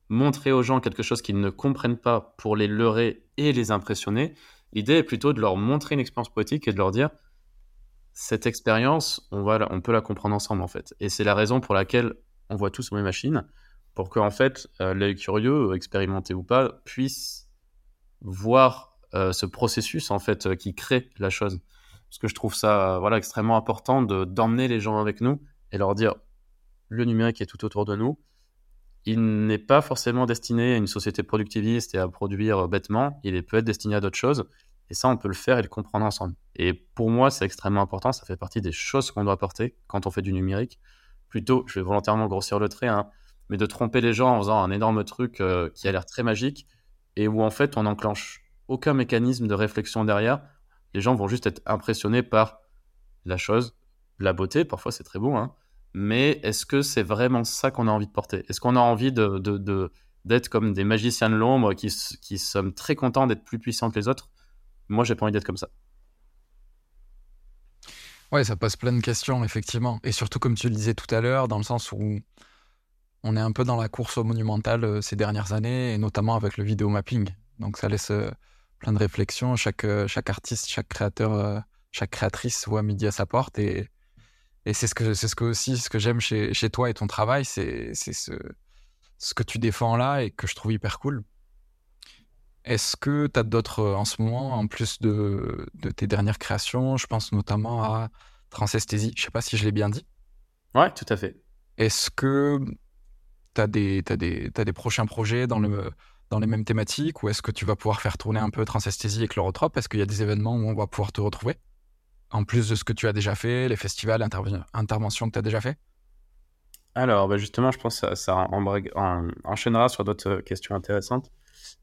montrer aux gens quelque chose qu'ils ne comprennent pas pour les leurrer et les impressionner. L'idée est plutôt de leur montrer une expérience poétique et de leur dire cette expérience, on, on peut la comprendre ensemble, en fait. Et c'est la raison pour laquelle on voit tous mes machines pour que en fait euh, l'œil curieux, expérimenté ou pas, puisse voir euh, ce processus en fait euh, qui crée la chose. Parce que je trouve ça voilà extrêmement important de d'emmener les gens avec nous et leur dire le numérique est tout autour de nous. Il n'est pas forcément destiné à une société productiviste et à produire bêtement. Il peut être destiné à d'autres choses. Et ça, on peut le faire et le comprendre ensemble. Et pour moi, c'est extrêmement important. Ça fait partie des choses qu'on doit porter quand on fait du numérique. Plutôt, je vais volontairement grossir le trait, hein, mais de tromper les gens en faisant un énorme truc euh, qui a l'air très magique et où en fait on enclenche aucun mécanisme de réflexion derrière. Les gens vont juste être impressionnés par la chose, la beauté, parfois c'est très beau, hein. mais est-ce que c'est vraiment ça qu'on a envie de porter? Est-ce qu'on a envie d'être comme des magiciens de l'ombre qui, qui sommes très contents d'être plus puissants que les autres? Moi, j'ai pas envie d'être comme ça. Ouais, ça pose plein de questions, effectivement. Et surtout, comme tu le disais tout à l'heure, dans le sens où on est un peu dans la course au monumental euh, ces dernières années, et notamment avec le vidéo mapping. Donc ça laisse euh, plein de réflexions. Chaque, euh, chaque artiste, chaque créateur, chaque créatrice voit midi à sa porte. Et, et c'est ce que, c'est ce que aussi ce que j'aime chez, chez toi et ton travail, c'est, ce, ce que tu défends là et que je trouve hyper cool. Est-ce que tu as d'autres en ce moment, en plus de, de, tes dernières créations Je pense notamment à Transesthésie. Je sais pas si je l'ai bien dit. Ouais, tout à fait. Est-ce que tu as, des, des, des prochains projets dans, le, dans les mêmes thématiques ou est-ce que tu vas pouvoir faire tourner un peu Transesthésie et Chlorotrope Est-ce qu'il y a des événements où on va pouvoir te retrouver? En plus de ce que tu as déjà fait, les festivals, interventions que tu as déjà fait? Alors, bah, justement, je pense que ça, ça enchaînera sur d'autres questions intéressantes.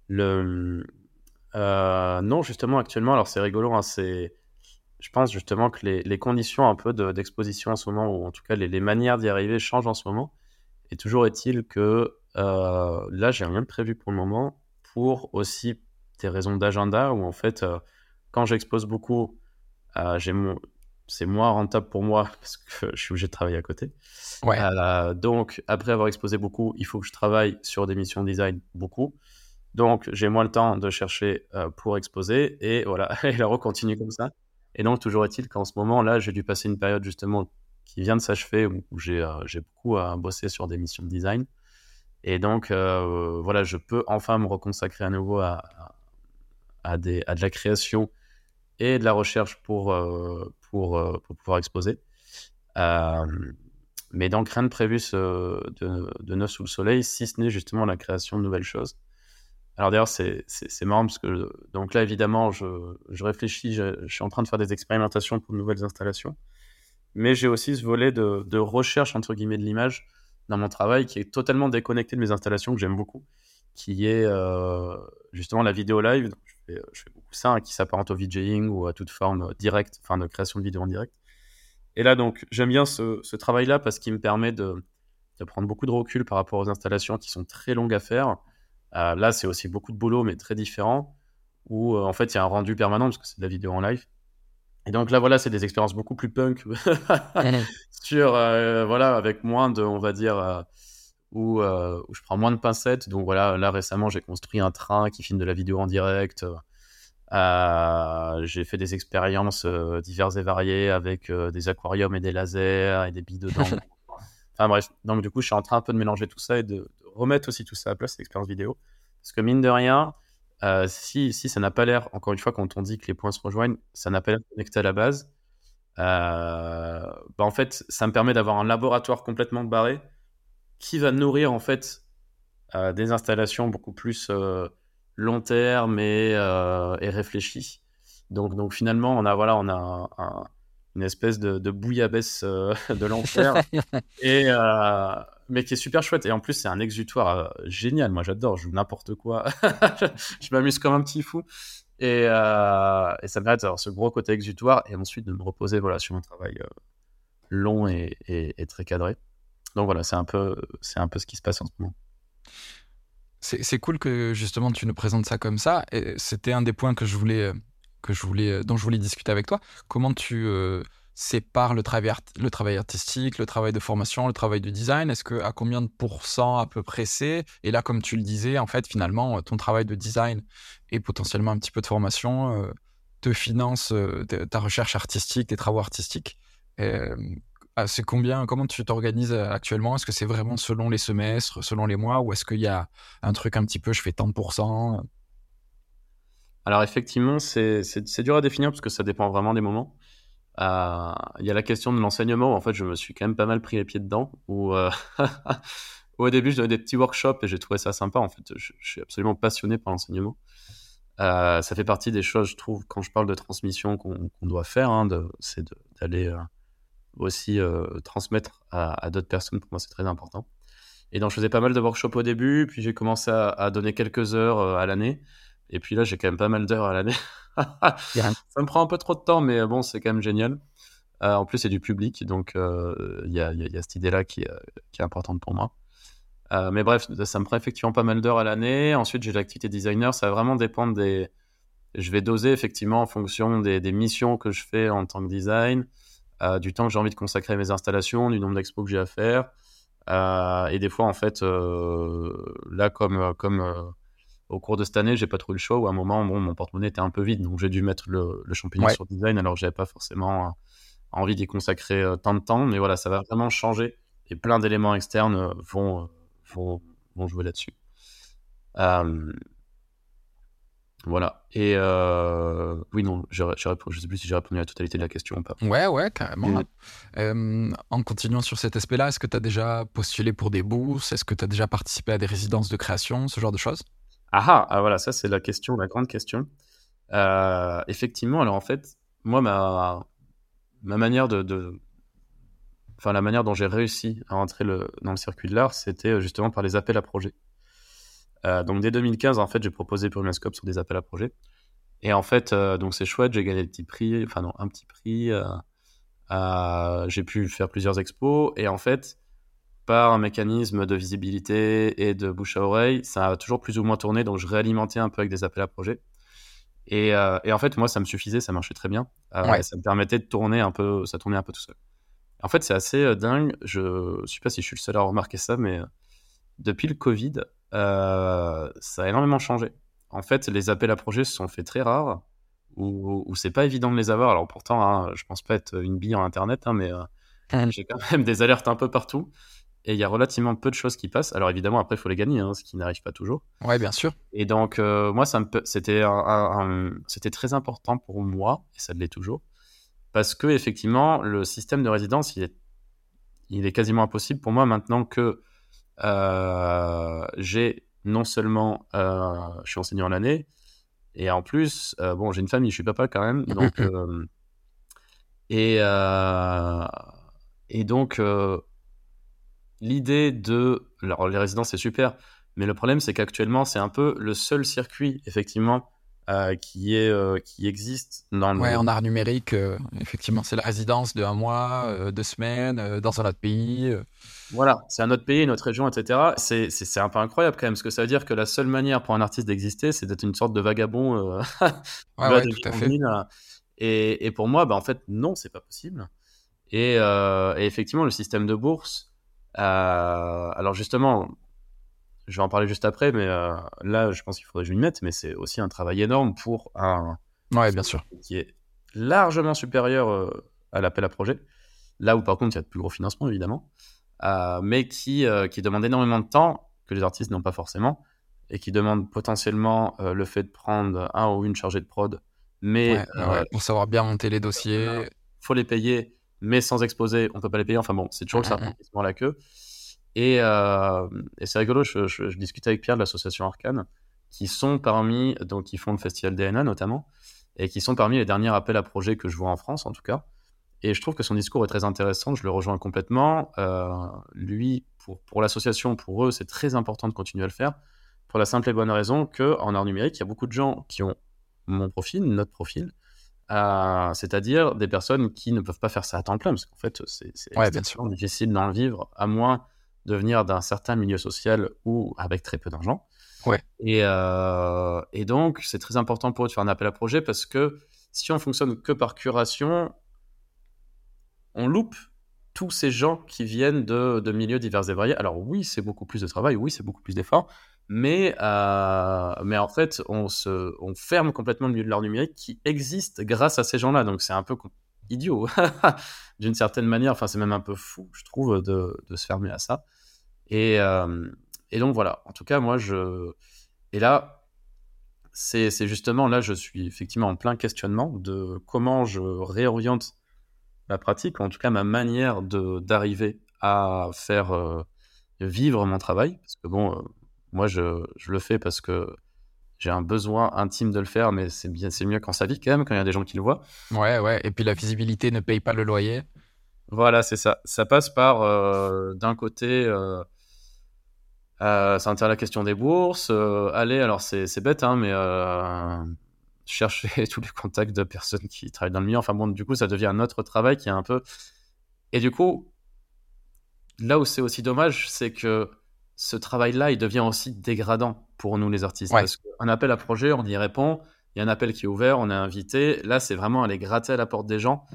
Le, euh, non, justement, actuellement, alors c'est rigolo, hein, c'est, je pense justement que les, les conditions un peu d'exposition en ce moment, ou en tout cas les, les manières d'y arriver changent en ce moment. Et toujours est-il que euh, là, j'ai rien de prévu pour le moment, pour aussi des raisons d'agenda, où en fait, euh, quand j'expose beaucoup, euh, j'ai mon... c'est moins rentable pour moi parce que je suis obligé de travailler à côté. Ouais. donc, après avoir exposé beaucoup, il faut que je travaille sur des missions design beaucoup. Donc, j'ai moins le temps de chercher euh, pour exposer. Et voilà, et la continue comme ça. Et donc, toujours est-il qu'en ce moment, là, j'ai dû passer une période justement qui vient de s'achever où, j'ai euh, beaucoup à bosser sur des missions de design. Et donc, euh, voilà, je peux enfin me reconsacrer à nouveau à, de la création et de la recherche pour, pouvoir exposer. mais donc, rien de prévu de neuf sous le soleil, si ce n'est justement la création de nouvelles choses. Alors d'ailleurs, c'est marrant parce que donc là, évidemment, je, je réfléchis, je, suis en train de faire des expérimentations pour de nouvelles installations, mais j'ai aussi ce volet de, de, recherche entre guillemets de l'image dans mon travail qui est totalement déconnecté de mes installations que j'aime beaucoup, qui est euh, justement la vidéo live. Donc, je, fais, je, fais, beaucoup ça, hein, qui s'apparente au VJing ou à toute forme directe, enfin de création de vidéo en direct. Et là, donc, j'aime bien ce, ce travail-là parce qu'il me permet de, de prendre beaucoup de recul par rapport aux installations qui sont très longues à faire euh, là, c'est aussi beaucoup de boulot, mais très différent, où euh, en fait, il y a un rendu permanent, parce que c'est de la vidéo en live. Et donc là, voilà, c'est des expériences beaucoup plus punk, sur, euh, voilà, avec moins de, on va dire, où, où, je prends moins de pincettes. Donc voilà, là, récemment, j'ai construit un train qui filme de la vidéo en direct. j'ai fait des expériences diverses et variées avec des aquariums et des lasers et des billes dedans. enfin bref, donc du coup, je suis en train un peu de mélanger tout ça et de, remettre aussi tout ça à place, l'expérience vidéo. Parce que mine de rien, euh, si, si ça n'a pas l'air, encore une fois, quand on dit que les points se rejoignent, ça n'a pas l'air connecté à la base, euh, bah en fait, ça me permet d'avoir un laboratoire complètement barré qui va nourrir en fait euh, des installations beaucoup plus long terme et, et réfléchies. Donc, donc finalement, on a voilà, on a un, une espèce de, de bouillabaisse de l'enfer et mais qui est super chouette. Et en plus, c'est un exutoire euh, génial. Moi, j'adore. Je joue n'importe quoi. je m'amuse comme un petit fou. Et, euh, et ça me permet d'avoir ce gros côté exutoire et ensuite de me reposer voilà, sur un travail euh, long et, et, très cadré. Donc voilà, c'est un, peu, c'est un peu ce qui se passe en ce moment. C'est cool que justement tu nous présentes ça comme ça. Et c'était un des points que je voulais, que je voulais, dont je voulais discuter avec toi. Comment tu sépare le travail, le travail artistique, le travail de formation, le travail de design? Est-ce que à combien de pourcents à peu près c'est? Et là, comme tu le disais, en fait, finalement, ton travail de design et potentiellement un petit peu de formation euh, te finance euh, ta recherche artistique, tes travaux artistiques. Euh, c'est combien Comment tu t'organises actuellement? Est-ce que c'est vraiment selon les semestres, selon les mois, ou est-ce qu'il y a un truc un petit peu, je fais tant de pourcents alors effectivement, c'est dur à définir parce que ça dépend vraiment des moments. Euh, il y a la question de l'enseignement où en fait je me suis quand même pas mal pris les pieds dedans. Euh, au début je donnais des petits workshops et j'ai trouvé ça sympa. En fait, je, suis absolument passionné par l'enseignement. Euh, ça fait partie des choses, je trouve, quand je parle de transmission qu'on doit faire, hein, c'est d'aller aussi transmettre à, d'autres personnes. Pour moi, c'est très important. Et donc, je faisais pas mal de workshops au début, puis j'ai commencé à, donner quelques heures à l'année. Et puis là, j'ai quand même pas mal d'heures à l'année. ça me prend un peu trop de temps, mais bon, c'est quand même génial. en plus, c'est du public, donc il y, a, cette idée-là qui, qui, est importante pour moi. mais bref, ça me prend effectivement pas mal d'heures à l'année. Ensuite, j'ai l'activité designer. Ça va vraiment dépendre des. Je vais doser effectivement en fonction des, des missions que je fais en tant que design, du temps que j'ai envie de consacrer à mes installations, du nombre d'expos que j'ai à faire. Euh, et des fois, en fait, euh, là, comme, comme euh, au cours de cette année, j'ai pas trouvé le choix. Ou à un moment, bon, mon porte-monnaie était un peu vide, donc j'ai dû mettre le, le champignon sur design, alors j'avais pas forcément envie d'y consacrer tant de temps. Mais voilà, ça va vraiment changer. Et plein d'éléments externes vont, vont, vont jouer là-dessus. Voilà. Et euh, oui, non, je ne sais plus si j'ai répondu à la totalité de la question ou pas. Ouais, ouais, carrément. Euh, en continuant sur cet aspect-là, est-ce que tu as déjà postulé pour des bourses? Est-ce que tu as déjà participé à des résidences de création, ce genre de choses? Ah, ah, ah, voilà, ça c'est la question, la grande question. Euh, effectivement, alors en fait, moi, ma, ma manière de, Enfin, la manière dont j'ai réussi à rentrer le, dans le circuit de l'art, c'était justement par les appels à projets. Euh, donc dès 2015, en fait, j'ai proposé pour sur des appels à projets. Et en fait, euh, donc c'est chouette, j'ai gagné des petits prix, enfin non, un petit prix. Euh, j'ai pu faire plusieurs expos. Et en fait, par un mécanisme de visibilité et de bouche à oreille, ça a toujours plus ou moins tourné. Donc je réalimentais un peu avec des appels à projets. Et, et en fait, moi, ça me suffisait, ça marchait très bien. ça me permettait de tourner un peu, ça tournait un peu tout seul. En fait, c'est assez dingue. Je ne sais pas si je suis le seul à remarquer ça, mais depuis le Covid, euh, ça a énormément changé. En fait, les appels à projets se sont faits très rares, où, c'est pas évident de les avoir. Alors pourtant, hein, je pense pas être une bille en Internet, hein, mais euh, j'ai quand même des alertes un peu partout. Et il y a relativement peu de choses qui passent. Alors évidemment, après, il faut les gagner, hein, ce qui n'arrive pas toujours. Ouais, bien sûr. Et donc, euh, moi, c'était c'était très important pour moi, et ça l'est toujours, parce que effectivement, le système de résidence, il est, il est quasiment impossible pour moi maintenant que euh, j'ai non seulement, euh, je suis enseignant l'année, et en plus, bon, j'ai une famille, je suis papa quand même, donc et et donc l'idée de, alors les résidences c'est super, mais le problème c'est qu'actuellement c'est un peu le seul circuit effectivement euh, qui, est, euh, qui existe dans ouais, en art numérique, euh, effectivement, c'est la résidence de un mois, deux semaines, dans un autre pays. Voilà, c'est un autre pays, une autre région, etc. C'est, c'est, un peu incroyable quand même, parce que ça veut dire que la seule manière pour un artiste d'exister, c'est d'être une sorte de vagabond. ouais, tout à fait. Et, et, pour moi, bah, en fait, non, c'est pas possible. Et, et, effectivement, le système de bourse, alors justement, je vais en parler juste après, mais euh, là, je pense qu'il faudrait que je m'y mette, mais c'est aussi un travail énorme pour un. Ouais, bien sûr. Qui est largement supérieur euh, à l'appel à projet. Là où, par contre, il y a de plus gros financements, évidemment, euh, mais qui, qui demande énormément de temps que les artistes n'ont pas forcément, et qui demande potentiellement le fait de prendre un ou une chargée de prod, mais. pour savoir bien monter les dossiers. faut les payer, mais sans exposer, on peut pas les payer. Enfin bon, c'est toujours le serpent qui se la queue. Euh, et, c'est rigolo, je, discutais avec Pierre de l'association Arcane, qui sont parmi, donc qui font le festival DNA notamment, et qui sont parmi les derniers appels à projets que je vois en France en tout cas. Et je trouve que son discours est très intéressant, je le rejoins complètement. Euh, lui, pour, pour l'association, pour eux, c'est très important de continuer à le faire, pour la simple et bonne raison qu'en art numérique, il y a beaucoup de gens qui ont mon profil, notre profil, euh, c'est-à-dire des personnes qui ne peuvent pas faire ça à temps plein, parce qu'en fait, c'est ouais, difficile d'en vivre, à moins de venir d'un certain milieu social ou avec très peu d'argent. Ouais. Et, euh, et donc, c'est très important pour eux de faire un appel à projet parce que si on fonctionne que par curation, on loupe tous ces gens qui viennent de, de milieux divers et variés. Alors oui, c'est beaucoup plus de travail, oui, c'est beaucoup plus d'efforts, mais, euh, mais en fait, on, se, on ferme complètement le milieu de l'art numérique qui existe grâce à ces gens-là. Donc c'est un peu idiot d'une certaine manière. Enfin, c'est même un peu fou, je trouve, de, de se fermer à ça. Et, euh, et, donc voilà. En tout cas, moi, je. Et là, c'est justement là, je suis effectivement en plein questionnement de comment je réoriente ma pratique, ou en tout cas ma manière d'arriver à faire euh, vivre mon travail. Parce que bon, moi, je, je, le fais parce que j'ai un besoin intime de le faire, mais c'est bien, c'est mieux quand ça vit quand même, quand il y a des gens qui le voient. Ouais, ouais. Et puis la visibilité ne paye pas le loyer. Voilà, c'est ça. Ça passe par, euh, d'un côté, euh, ça intéresse la question des bourses. allez, alors c'est bête, hein, mais chercher tous les contacts de personnes qui travaillent dans le milieu. Enfin bon, du coup, ça devient un autre travail qui est un peu. Et du coup, là où c'est aussi dommage, c'est que ce travail-là, il devient aussi dégradant pour nous, les artistes. Parce qu'un appel à projet, on y répond. Il y a un appel qui est ouvert, on est invité. Là, c'est vraiment aller gratter à la porte des gens.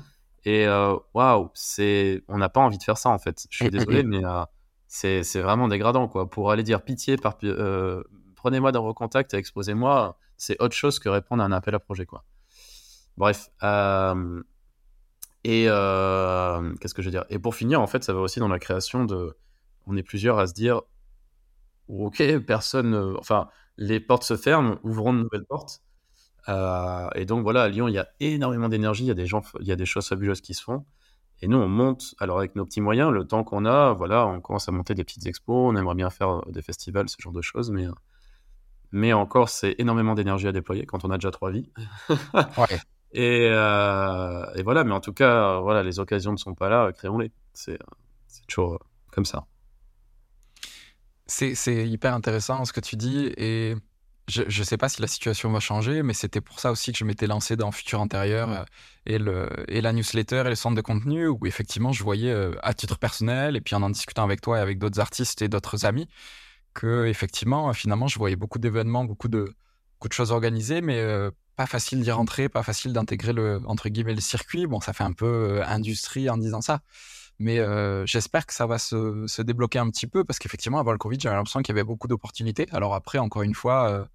Et euh, waouh, c'est, on n'a pas envie de faire ça en fait. Je suis désolé, mais euh, c'est, vraiment dégradant quoi. Pour aller dire pitié, par, euh, prenez-moi dans vos contacts et exposez-moi c'est autre chose que répondre à un appel à projet, quoi. Bref. Euh, et qu'est-ce que je veux dire? Et pour finir, en fait, ça va aussi dans la création de. On est plusieurs à se dire, ok, personne, euh, enfin, les portes se ferment, ouvrons de nouvelles portes. et donc voilà, à Lyon, il y a énormément d'énergie, il y a des gens, il y a des choses fabuleuses qui se font. Et nous, on monte, alors avec nos petits moyens, le temps qu'on a, voilà, on commence à monter des petites expos, on aimerait bien faire des festivals, ce genre de choses, mais mais encore, c'est énormément d'énergie à déployer quand on a déjà trois vies. ouais. Et, euh, et, voilà, mais en tout cas, voilà, les occasions ne sont pas là, créons-les. C'est toujours comme ça. C'est hyper intéressant ce que tu dis et je ne sais pas si la situation va changer, mais c'était pour ça aussi que je m'étais lancé dans Futur Intérieur euh, et, le, et la newsletter et le centre de contenu où effectivement je voyais euh, à titre personnel et puis en en discutant avec toi et avec d'autres artistes et d'autres amis, que effectivement, finalement, je voyais beaucoup d'événements, beaucoup de, beaucoup de choses organisées, mais euh, pas facile d'y rentrer, pas facile d'intégrer le entre guillemets le circuit. Bon, ça fait un peu euh, industrie en disant ça, mais euh, j'espère que ça va se, débloquer un petit peu parce qu'effectivement, avant le Covid, j'avais l'impression qu'il y avait beaucoup d'opportunités. Alors après, encore une fois.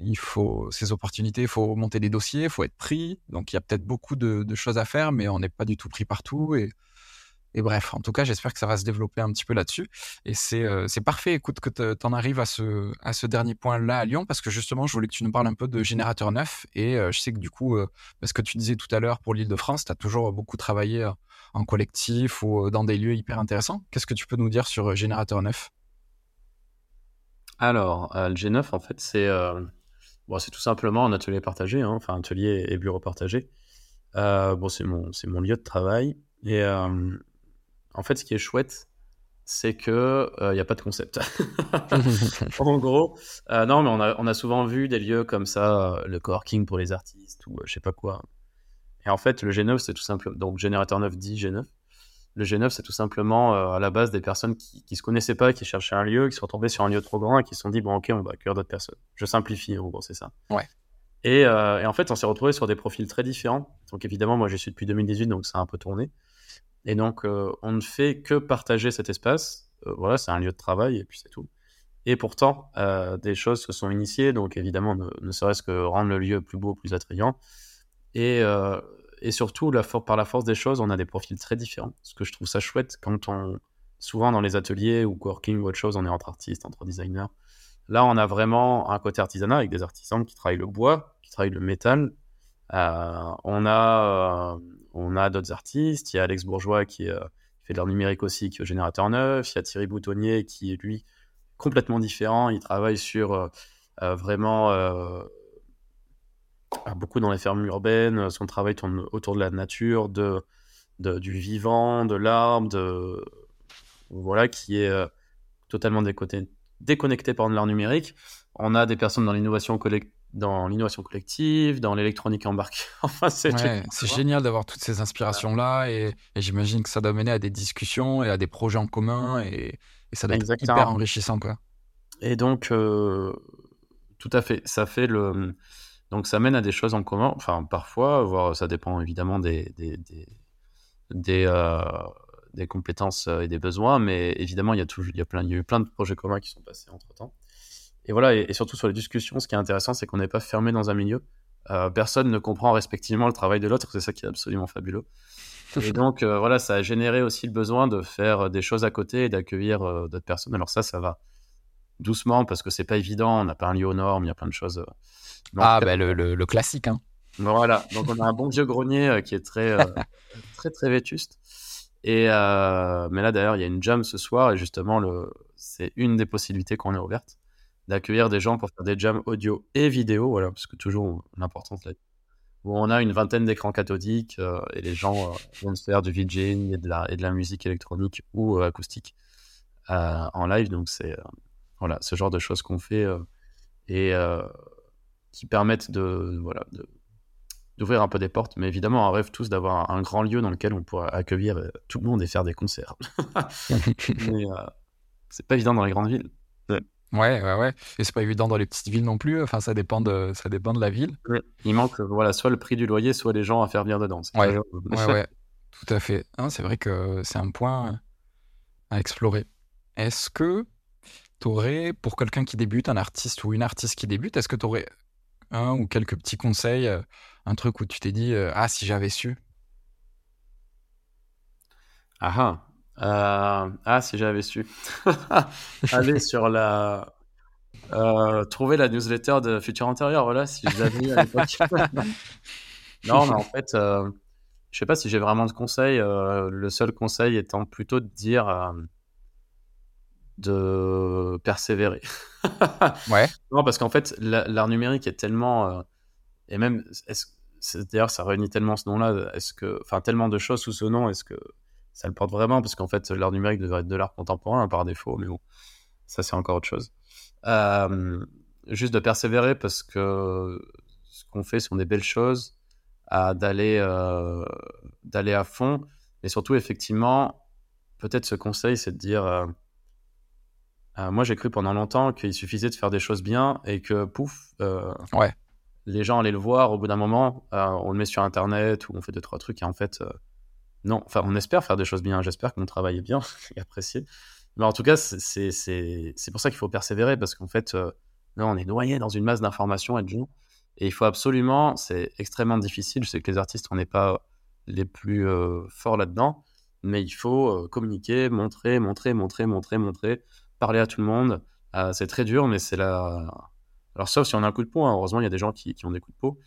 il faut ces opportunités, il faut monter des dossiers, il faut être pris. Donc il y a peut-être beaucoup de, choses à faire, mais on n'est pas du tout pris partout. Et bref, en tout cas, j'espère que ça va se développer un petit peu là-dessus. Et c'est euh, parfait, écoute, que tu en arrives à ce, dernier point-là à Lyon, parce que justement, je voulais que tu nous parles un peu de Générateur Neuf. Et euh, je sais que du coup, euh, ce que tu disais tout à l'heure pour l'île de France, tu as toujours beaucoup travaillé en collectif ou dans des lieux hyper intéressants. Qu'est-ce que tu peux nous dire sur Générateur Neuf? Alors, le G9, en fait, c'est bon, tout simplement un atelier partagé, hein, enfin, atelier et bureau partagé. bon, c'est mon, mon lieu de travail. Et en fait, ce qui est chouette, c'est que il euh, n'y a pas de concept. en gros, euh, non, mais on a, on a, souvent vu des lieux comme ça, euh, le coworking pour les artistes ou je sais pas quoi. Et en fait, le G9, c'est tout simplement donc générateur 9 dit G9. Le G9, c'est tout simplement à la base des personnes qui, qui se connaissaient pas, qui cherchaient un lieu, qui sont tombées sur un lieu trop grand et qui se sont dit bon ok, on va accueillir d'autres personnes. Je simplifie, en gros, c'est ça. Ouais. Et, et, en fait, on s'est retrouvé sur des profils très différents. Donc évidemment, moi, je suis depuis 2018, donc ça a un peu tourné. Et donc, euh, on ne fait que partager cet espace. Euh, voilà, c'est un lieu de travail et puis c'est tout. Et pourtant, euh, des choses se sont initiées, donc évidemment, ne, serait-ce que rendre le lieu plus beau, plus attrayant. Et, et surtout, par la force des choses, on a des profils très différents. Ce que je trouve ça chouette quand on. Souvent dans les ateliers ou working ou autre chose, on est entre artistes, entre designers. Là, on a vraiment un côté artisanat avec des artisans qui travaillent le bois, qui travaillent le métal. on a on a d'autres artistes. Il y a Alex Bourgeois qui, euh, fait de l'art numérique aussi, qui est au générateur neuf. Il y a Thierry Boutonnier qui est lui complètement différent. Il travaille sur euh, euh, vraiment beaucoup dans les fermes urbaines. Son travail tourne autour de la nature, de, du vivant, de l'arbre, de voilà, qui est totalement déconnecté par l'art numérique. On a des personnes dans l'innovation collective dans l'innovation collective, dans l'électronique embarquée. enfin, c'est génial d'avoir toutes ces inspirations-là et, j'imagine que ça doit mener à des discussions et à des projets en commun et, ça doit être hyper enrichissant. Quoi. Et donc, euh, tout à fait, ça fait le. Donc, ça mène à des choses en commun, enfin, parfois, voire ça dépend évidemment des, des, des, euh, des, compétences et des besoins, mais évidemment, il y, a toujours, il, y a plein, il y a eu plein de projets communs qui sont passés entre temps. Et voilà, et, surtout sur les discussions, ce qui est intéressant, c'est qu'on n'est pas fermé dans un milieu. Euh, personne ne comprend respectivement le travail de l'autre, c'est ça qui est absolument fabuleux. Et donc, euh, voilà, ça a généré aussi le besoin de faire des choses à côté et d'accueillir euh, d'autres personnes. Alors ça, ça va doucement parce que c'est pas évident, on n'a pas un lieu aux normes, il y a plein de choses. Ah, ben le, le, classique, hein. Voilà, donc on a un bon vieux grenier qui est très, très, très vétuste. Et, mais là, d'ailleurs, il y a une jam ce soir et justement, le... c'est une des possibilités qu'on a ouvertes d'accueillir des gens pour faire des jams audio et vidéo, voilà, parce que toujours l'importance là où on a une vingtaine d'écrans cathodiques euh, et les gens euh, vont se faire du VJing et de, la, et de la musique électronique ou euh, acoustique. en live. Donc, c'est voilà, ce genre de choses qu'on fait et qui permettent de, voilà, d'ouvrir un peu des portes. Mais évidemment, on rêve tous d'avoir un grand lieu dans lequel on pourra accueillir tout le monde et faire des concerts. Mais c'est pas évident dans les grandes villes. Ouais, ouais, ouais. Et c'est pas évident dans les petites villes non plus. Enfin, ça dépend de, ça dépend de la ville. Il manque, voilà, soit le prix du loyer, soit les gens à faire venir dedans. Ouais, ouais, ouais, tout à fait. C'est vrai que c'est un point à explorer. Est-ce que tu aurais, pour quelqu'un qui débute, un artiste ou une artiste qui débute, est-ce que tu aurais un ou quelques petits conseils, euh, un truc où tu t'es dit, euh, ah, si j'avais su Ah ah euh, ah, si j'avais su. Aller sur la. Euh, trouver la newsletter de Futur Intérieur, voilà, si je l'avais à l'époque. non, mais en fait, euh, je sais pas si j'ai vraiment de conseils. le seul conseil étant plutôt de dire de persévérer. ouais. Non, parce qu'en fait, l'art numérique est tellement. et même, d'ailleurs, ça réunit tellement ce nom-là. Est-ce que. Enfin, tellement de choses sous ce nom. Est-ce que ça le porte vraiment, parce qu'en fait, l'art numérique devrait être de l'art contemporain hein, par défaut, mais bon, ça c'est encore autre chose. Euh, juste de persévérer, parce que ce qu'on fait sont des belles choses, d'aller euh, d'aller à fond, et surtout, effectivement, peut-être ce conseil, c'est de dire, euh, moi j'ai cru pendant longtemps qu'il suffisait de faire des choses bien, et que pouf, ouais. les gens allaient le voir au bout d'un moment, on le met sur Internet, ou on fait deux, trois trucs, et en fait non, enfin, on espère faire des choses bien. J'espère que mon travail est bien et apprécié. Mais en tout cas, c'est pour ça qu'il faut persévérer parce qu'en fait, euh, là, on est noyé dans une masse d'informations et de gens. Et il faut absolument, c'est extrêmement difficile. Je sais que les artistes, on n'est pas les plus euh, forts là-dedans, mais il faut euh, communiquer, montrer, montrer, montrer, montrer, montrer, parler à tout le monde. c'est très dur, mais c'est la. Alors, sauf si on a un coup de peau, hein. heureusement, il y a des gens qui, qui, ont des coups de peau.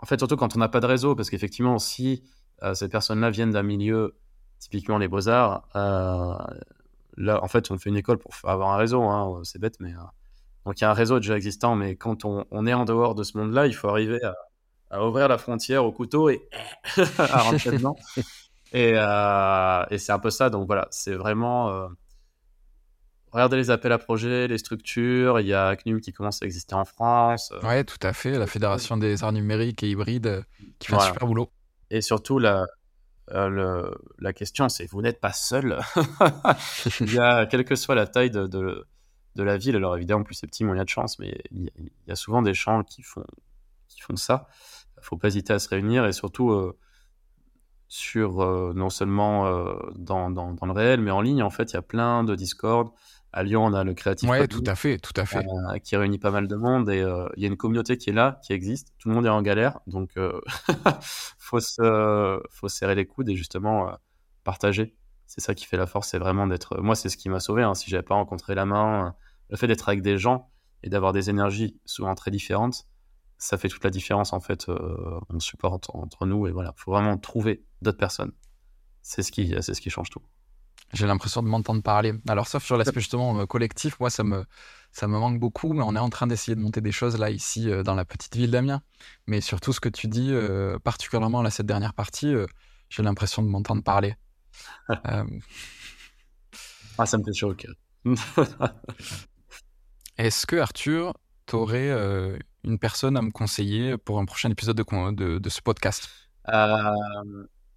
En fait, surtout quand on n'a pas de réseau, parce qu'effectivement, si euh, ces personnes-là viennent d'un milieu, typiquement les beaux-arts. Euh, là, en fait, on fait une école pour avoir un réseau, hein, c'est bête, mais. Euh, donc il y a un réseau déjà existant, mais quand on, est en dehors de ce monde-là, il faut arriver à, ouvrir la frontière au couteau et à rentrer dedans. Et, et c'est un peu ça. Donc voilà, c'est vraiment. Regardez les appels à projets, les structures. Il y a CNUM qui commence à exister en France. Ouais, tout à fait. La Fédération des arts numériques et hybrides qui fait un super boulot. Et surtout, la, euh, la question, c'est vous n'êtes pas seul. il y a, quelle que soit la taille de, de, la ville, alors évidemment, plus c'est petit, moins il y a de chance, mais il y, a souvent des gens qui font, qui font ça. Il ne faut pas hésiter à se réunir et surtout euh, sur euh, non seulement dans, dans, dans, le réel, mais en ligne, en fait, il y a plein de Discord à Lyon, on a le Creative Ouais, tout à fait, tout à fait. Euh, qui réunit pas mal de monde et euh, il y a une communauté qui est là, qui existe. Tout le monde est en galère, donc euh, faut se, faut serrer les coudes et justement partager. C'est ça qui fait la force, c'est vraiment d'être. Moi, c'est ce qui m'a sauvé. Hein. Si j'avais pas rencontré la main, le fait d'être avec des gens et d'avoir des énergies souvent très différentes, ça fait toute la différence en fait. on supporte entre nous et voilà, faut vraiment trouver d'autres personnes. C'est ce qui, c'est ce qui change tout. J'ai l'impression de m'entendre parler. Alors, sauf sur l'aspect justement euh, collectif, moi, ça me, ça me manque beaucoup, mais on est en train d'essayer de monter des choses là, ici, euh, dans la petite ville d'Amiens. Mais surtout, ce que tu dis, euh, particulièrement là, cette dernière partie, j'ai l'impression de m'entendre parler. ah, ça me fait chaud au cœur. Est-ce que, Arthur, tu aurais une personne à me conseiller pour un prochain épisode de, de, de ce podcast?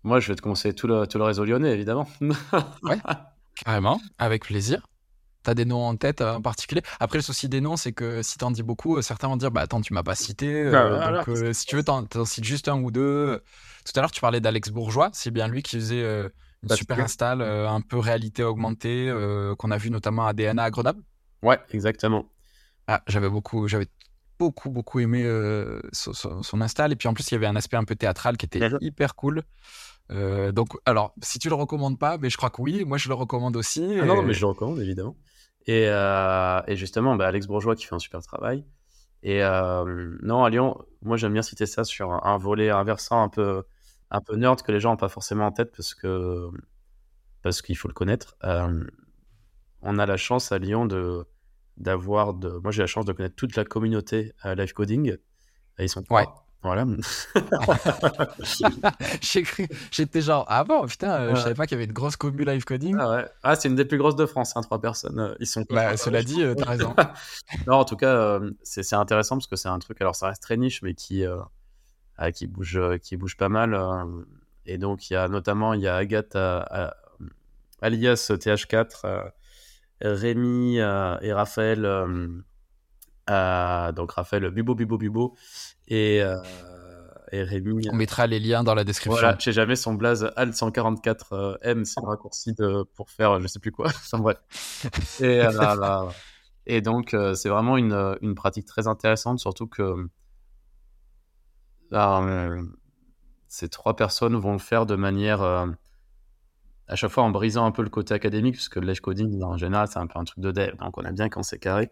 Moi, je vais te conseiller tout le, tout le réseau lyonnais, évidemment. ouais, carrément, avec plaisir. T'as des noms en tête euh, en particulier? Après, le souci des noms, c'est que si t'en dis beaucoup, euh, certains vont dire Bah attends, tu m'as pas cité. Euh, bah, donc, si tu veux, t'en, cites juste un ou deux. Tout à l'heure, tu parlais d'Alex Bourgeois. C'est bien lui qui faisait une bah, super install, un peu réalité augmentée, qu'on a vu notamment à DNA à Grenoble. Ouais, exactement. Ah, j'avais beaucoup, j'avais beaucoup, beaucoup aimé son, son, install. Et puis en plus, il y avait un aspect un peu théâtral qui était hyper cool. Euh, donc, alors, si tu le recommandes pas, mais je crois que oui, moi je le recommande aussi. Ah non, mais je le recommande évidemment. Et, euh, et justement, bah, Alex Bourgeois qui fait un super travail. Et euh, non, à Lyon, moi j'aime bien citer ça sur un, volet, un versant un peu, un peu nerd que les gens n'ont pas forcément en tête parce que parce qu'il faut le connaître. on a la chance à Lyon de d'avoir de. Moi j'ai la chance de connaître toute la communauté live coding. ils sont ouais. Voilà. J'ai cru, j'étais genre, ah bon, putain, euh, je Ouais. savais pas qu'il y avait une grosse commu live coding. Ah ouais. Ah, c'est une des plus grosses de France, hein, trois personnes. euh, Ils sont. Bah, cela dit, euh, t'as raison. non, en tout cas, euh, c'est c'est intéressant parce que c'est un truc. Alors, ça reste très niche, mais qui euh, ah, qui bouge, euh, qui bouge pas mal. et donc, il y a notamment, il y a Agathe, alias TH4, euh, Rémi et Raphaël. Euh, donc Raphaël Bubo Bubo Bubo et euh, et Rémi. On mettra les liens dans la description. Voilà, je sais jamais son blaze AL 144 M, c'est le raccourci de, pour faire je sais plus quoi. Enfin bref. Et, euh, là, là. Et donc, euh, c'est vraiment une, une pratique très intéressante, surtout que euh, ces trois personnes vont le faire de manière euh, à chaque fois en brisant un peu le côté académique, puisque le live coding, en général, c'est un peu un truc de dev, donc on aime bien quand c'est carré.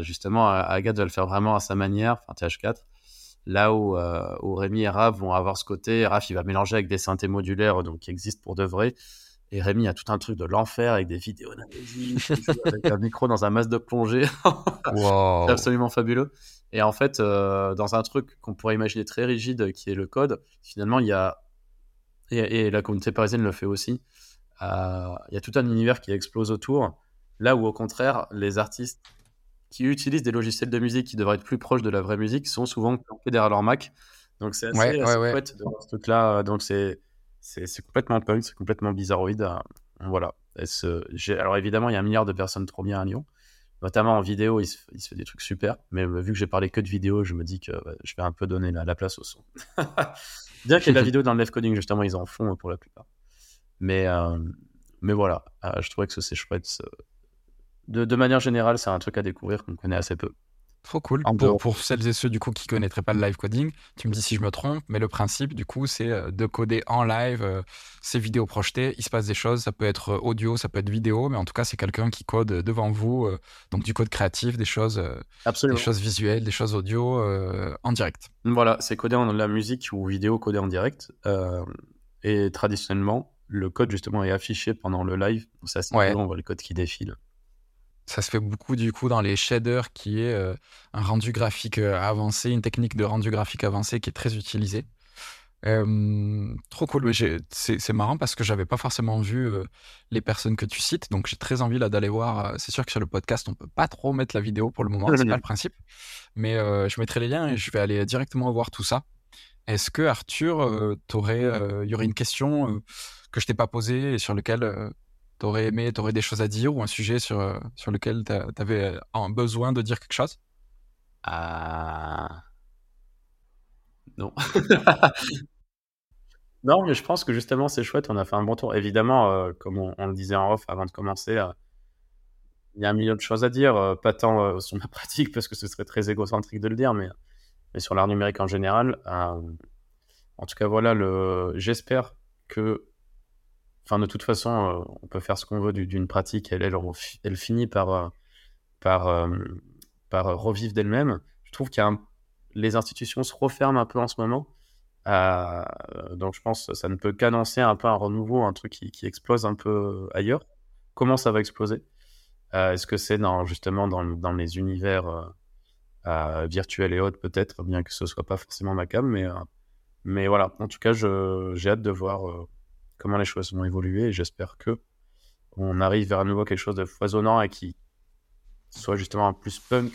Justement, Agathe va le faire vraiment à sa manière, enfin TH4. Là où, euh, où Rémi et Raph vont avoir ce côté, Raph il va mélanger avec des synthés modulaires donc qui existent pour de vrai. Et Rémi a tout un truc de l'enfer avec des vidéos d'analyse, avec un micro dans un masque de plongée. Wow. C'est absolument fabuleux. Et en fait, euh, dans un truc qu'on pourrait imaginer très rigide, qui est le code, finalement, il y a, et, et la communauté parisienne le fait aussi, euh, il y a tout un univers qui explose autour, là où au contraire, les artistes qui utilisent des logiciels de musique qui devraient être plus proches de la vraie musique sont souvent planqués derrière leur Mac. Donc c'est assez, Ouais, assez de voir ce truc-là. Donc c'est complètement punk, c'est complètement bizarroïde. Voilà. Et ce- j'ai- alors évidemment, il y a un milliard de personnes trop bien à Lyon. Notamment en vidéo, il se, il se fait des trucs super. Mais euh, vu que j'ai parlé que de vidéo, je me dis que je vais un peu donner la, la place au son. Bien qu'il y ait de la vidéo dans le live coding, justement, ils en font euh, pour la plupart. Mais, euh, mais voilà, Euh, je trouvais que c'est chouette. De, de manière générale, c'est un truc à découvrir qu'on connaît assez peu. Trop cool. Pour, celles et ceux du coup qui connaîtraient pas le live coding, tu me dis si je me trompe, mais le principe du coup c'est euh, de coder en live euh, ces vidéos projetées. Il se passe des choses, ça peut être euh, audio, ça peut être vidéo, mais en tout cas c'est quelqu'un qui code devant vous, euh, donc du code créatif, des choses, euh, des choses visuelles, des choses audio en direct. Voilà, c'est codé en la musique ou vidéo codée en direct. Et traditionnellement, le code justement est affiché pendant le live. C'est assez Ouais. rigolo, on voit le code qui défile. Ça se fait beaucoup du coup dans les shaders, qui est euh, un rendu graphique euh, avancé, une technique de rendu graphique avancé qui est très utilisée. Euh, trop cool. C'est marrant parce que j'avais pas forcément vu euh, les personnes que tu cites, donc j'ai très envie là d'aller voir. C'est sûr que sur le podcast on peut pas trop mettre la vidéo pour le moment, c'est pas le principe, mais je mettrai les liens et je vais aller directement voir tout ça. Est-ce que Arthur, t'aurais, il y aurait une question que je t'ai pas posée et sur lequel euh, t'aurais aimé, t'aurais des choses à dire ou un sujet sur, euh, sur lequel t'a- t'avais euh, un besoin de dire quelque chose? Ah. Non. non, mais je pense que justement, c'est chouette. On a fait un bon tour. Évidemment, euh, comme on, le disait en off avant de commencer, il y a un million de choses à dire. pas tant sur ma pratique, parce que ce serait très égocentrique de le dire, mais, mais sur l'art numérique en général. en tout cas, voilà, le... j'espère que. Enfin, de toute façon, euh, on peut faire ce qu'on veut du- d'une pratique. Elle, finit par, euh, euh, par revivre d'elle-même. Je trouve qu'il les institutions se referment un peu en ce moment. Donc je pense que ça ne peut qu'annoncer un peu un renouveau, un truc qui, explose un peu ailleurs. Comment ça va exploser? Est-ce que c'est justement dans, les univers virtuels et autres peut-être, bien que ce soit pas forcément ma cam, mais, voilà. En tout cas, j'ai hâte de voir comment les choses vont évoluer et j'espère que on arrive vers à nouveau quelque chose de foisonnant et qui soit justement un plus punk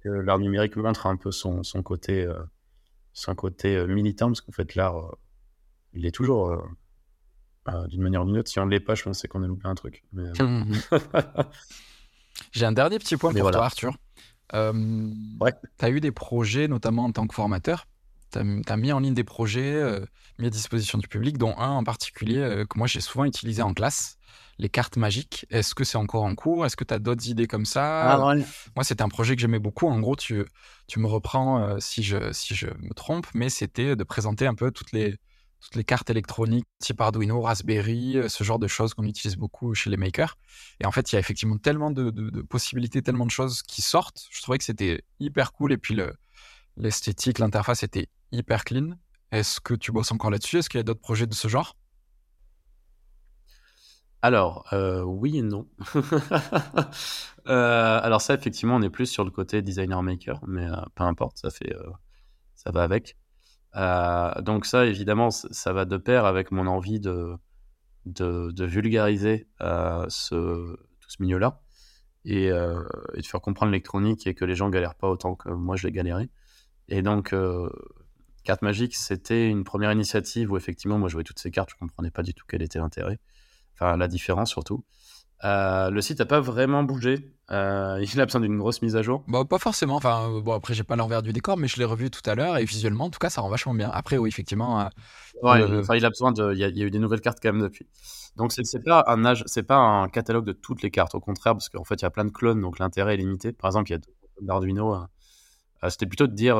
que l'art numérique montre un peu son, son côté, euh, son côté euh, militant, parce qu'en fait, l'art, euh, il est toujours, euh, d'une manière ou d'une autre, si on ne l'est pas, je pense qu'on a loupé un truc. Mais, J'ai un dernier petit point Mais pour voilà. toi, Arthur. Euh, Ouais. Tu as eu des projets, notamment en tant que formateur. Tu as, mis en ligne des projets euh, mis à disposition du public, dont un en particulier euh, que moi j'ai souvent utilisé en classe, les cartes magiques. Est-ce que c'est encore en cours? Est-ce que tu as d'autres idées comme ça? Moi, c'était un projet que j'aimais beaucoup. En gros, tu, tu me reprends euh, si, je, si je me trompe, mais c'était de présenter un peu toutes les, toutes les cartes électroniques type Arduino, Raspberry, ce genre de choses qu'on utilise beaucoup chez les makers. Et en fait, il y a effectivement tellement de, de- de possibilités, tellement de choses qui sortent. Je trouvais que c'était hyper cool. Et puis, le- l'esthétique, l'interface était hyper clean. Est-ce que tu bosses encore là-dessus? Est-ce qu'il y a d'autres projets de ce genre? Alors, euh, oui et non. Euh, alors ça, effectivement, on est plus sur le côté designer maker, mais euh, peu importe, ça fait, ça va avec. donc ça, évidemment, ça va de pair avec mon envie de, de, vulgariser ce, tout ce milieu-là et, et, de faire comprendre l'électronique et que les gens galèrent pas autant que moi je l'ai galéré. Et donc, Carte Magique, c'était une première initiative où effectivement, moi, je voyais toutes ces cartes, je comprenais pas du tout quel était l'intérêt, enfin la différence surtout. Euh, le site n'a pas vraiment bougé. Euh, il a besoin d'une grosse mise à jour. Bah, pas forcément. Enfin, euh, bon, après, j'ai pas l'envers du décor, mais je l'ai revu tout à l'heure et visuellement, en tout cas, ça rend vachement bien. Après, oui, effectivement. enfin, il a besoin de. Il y, a, eu des nouvelles cartes quand même depuis. Donc, c'est pas un âge, c'est pas un catalogue de toutes les cartes. Au contraire, parce qu'en fait, il y a plein de clones, donc l'intérêt est limité. Par exemple, il y a d'Arduino. C'était plutôt de dire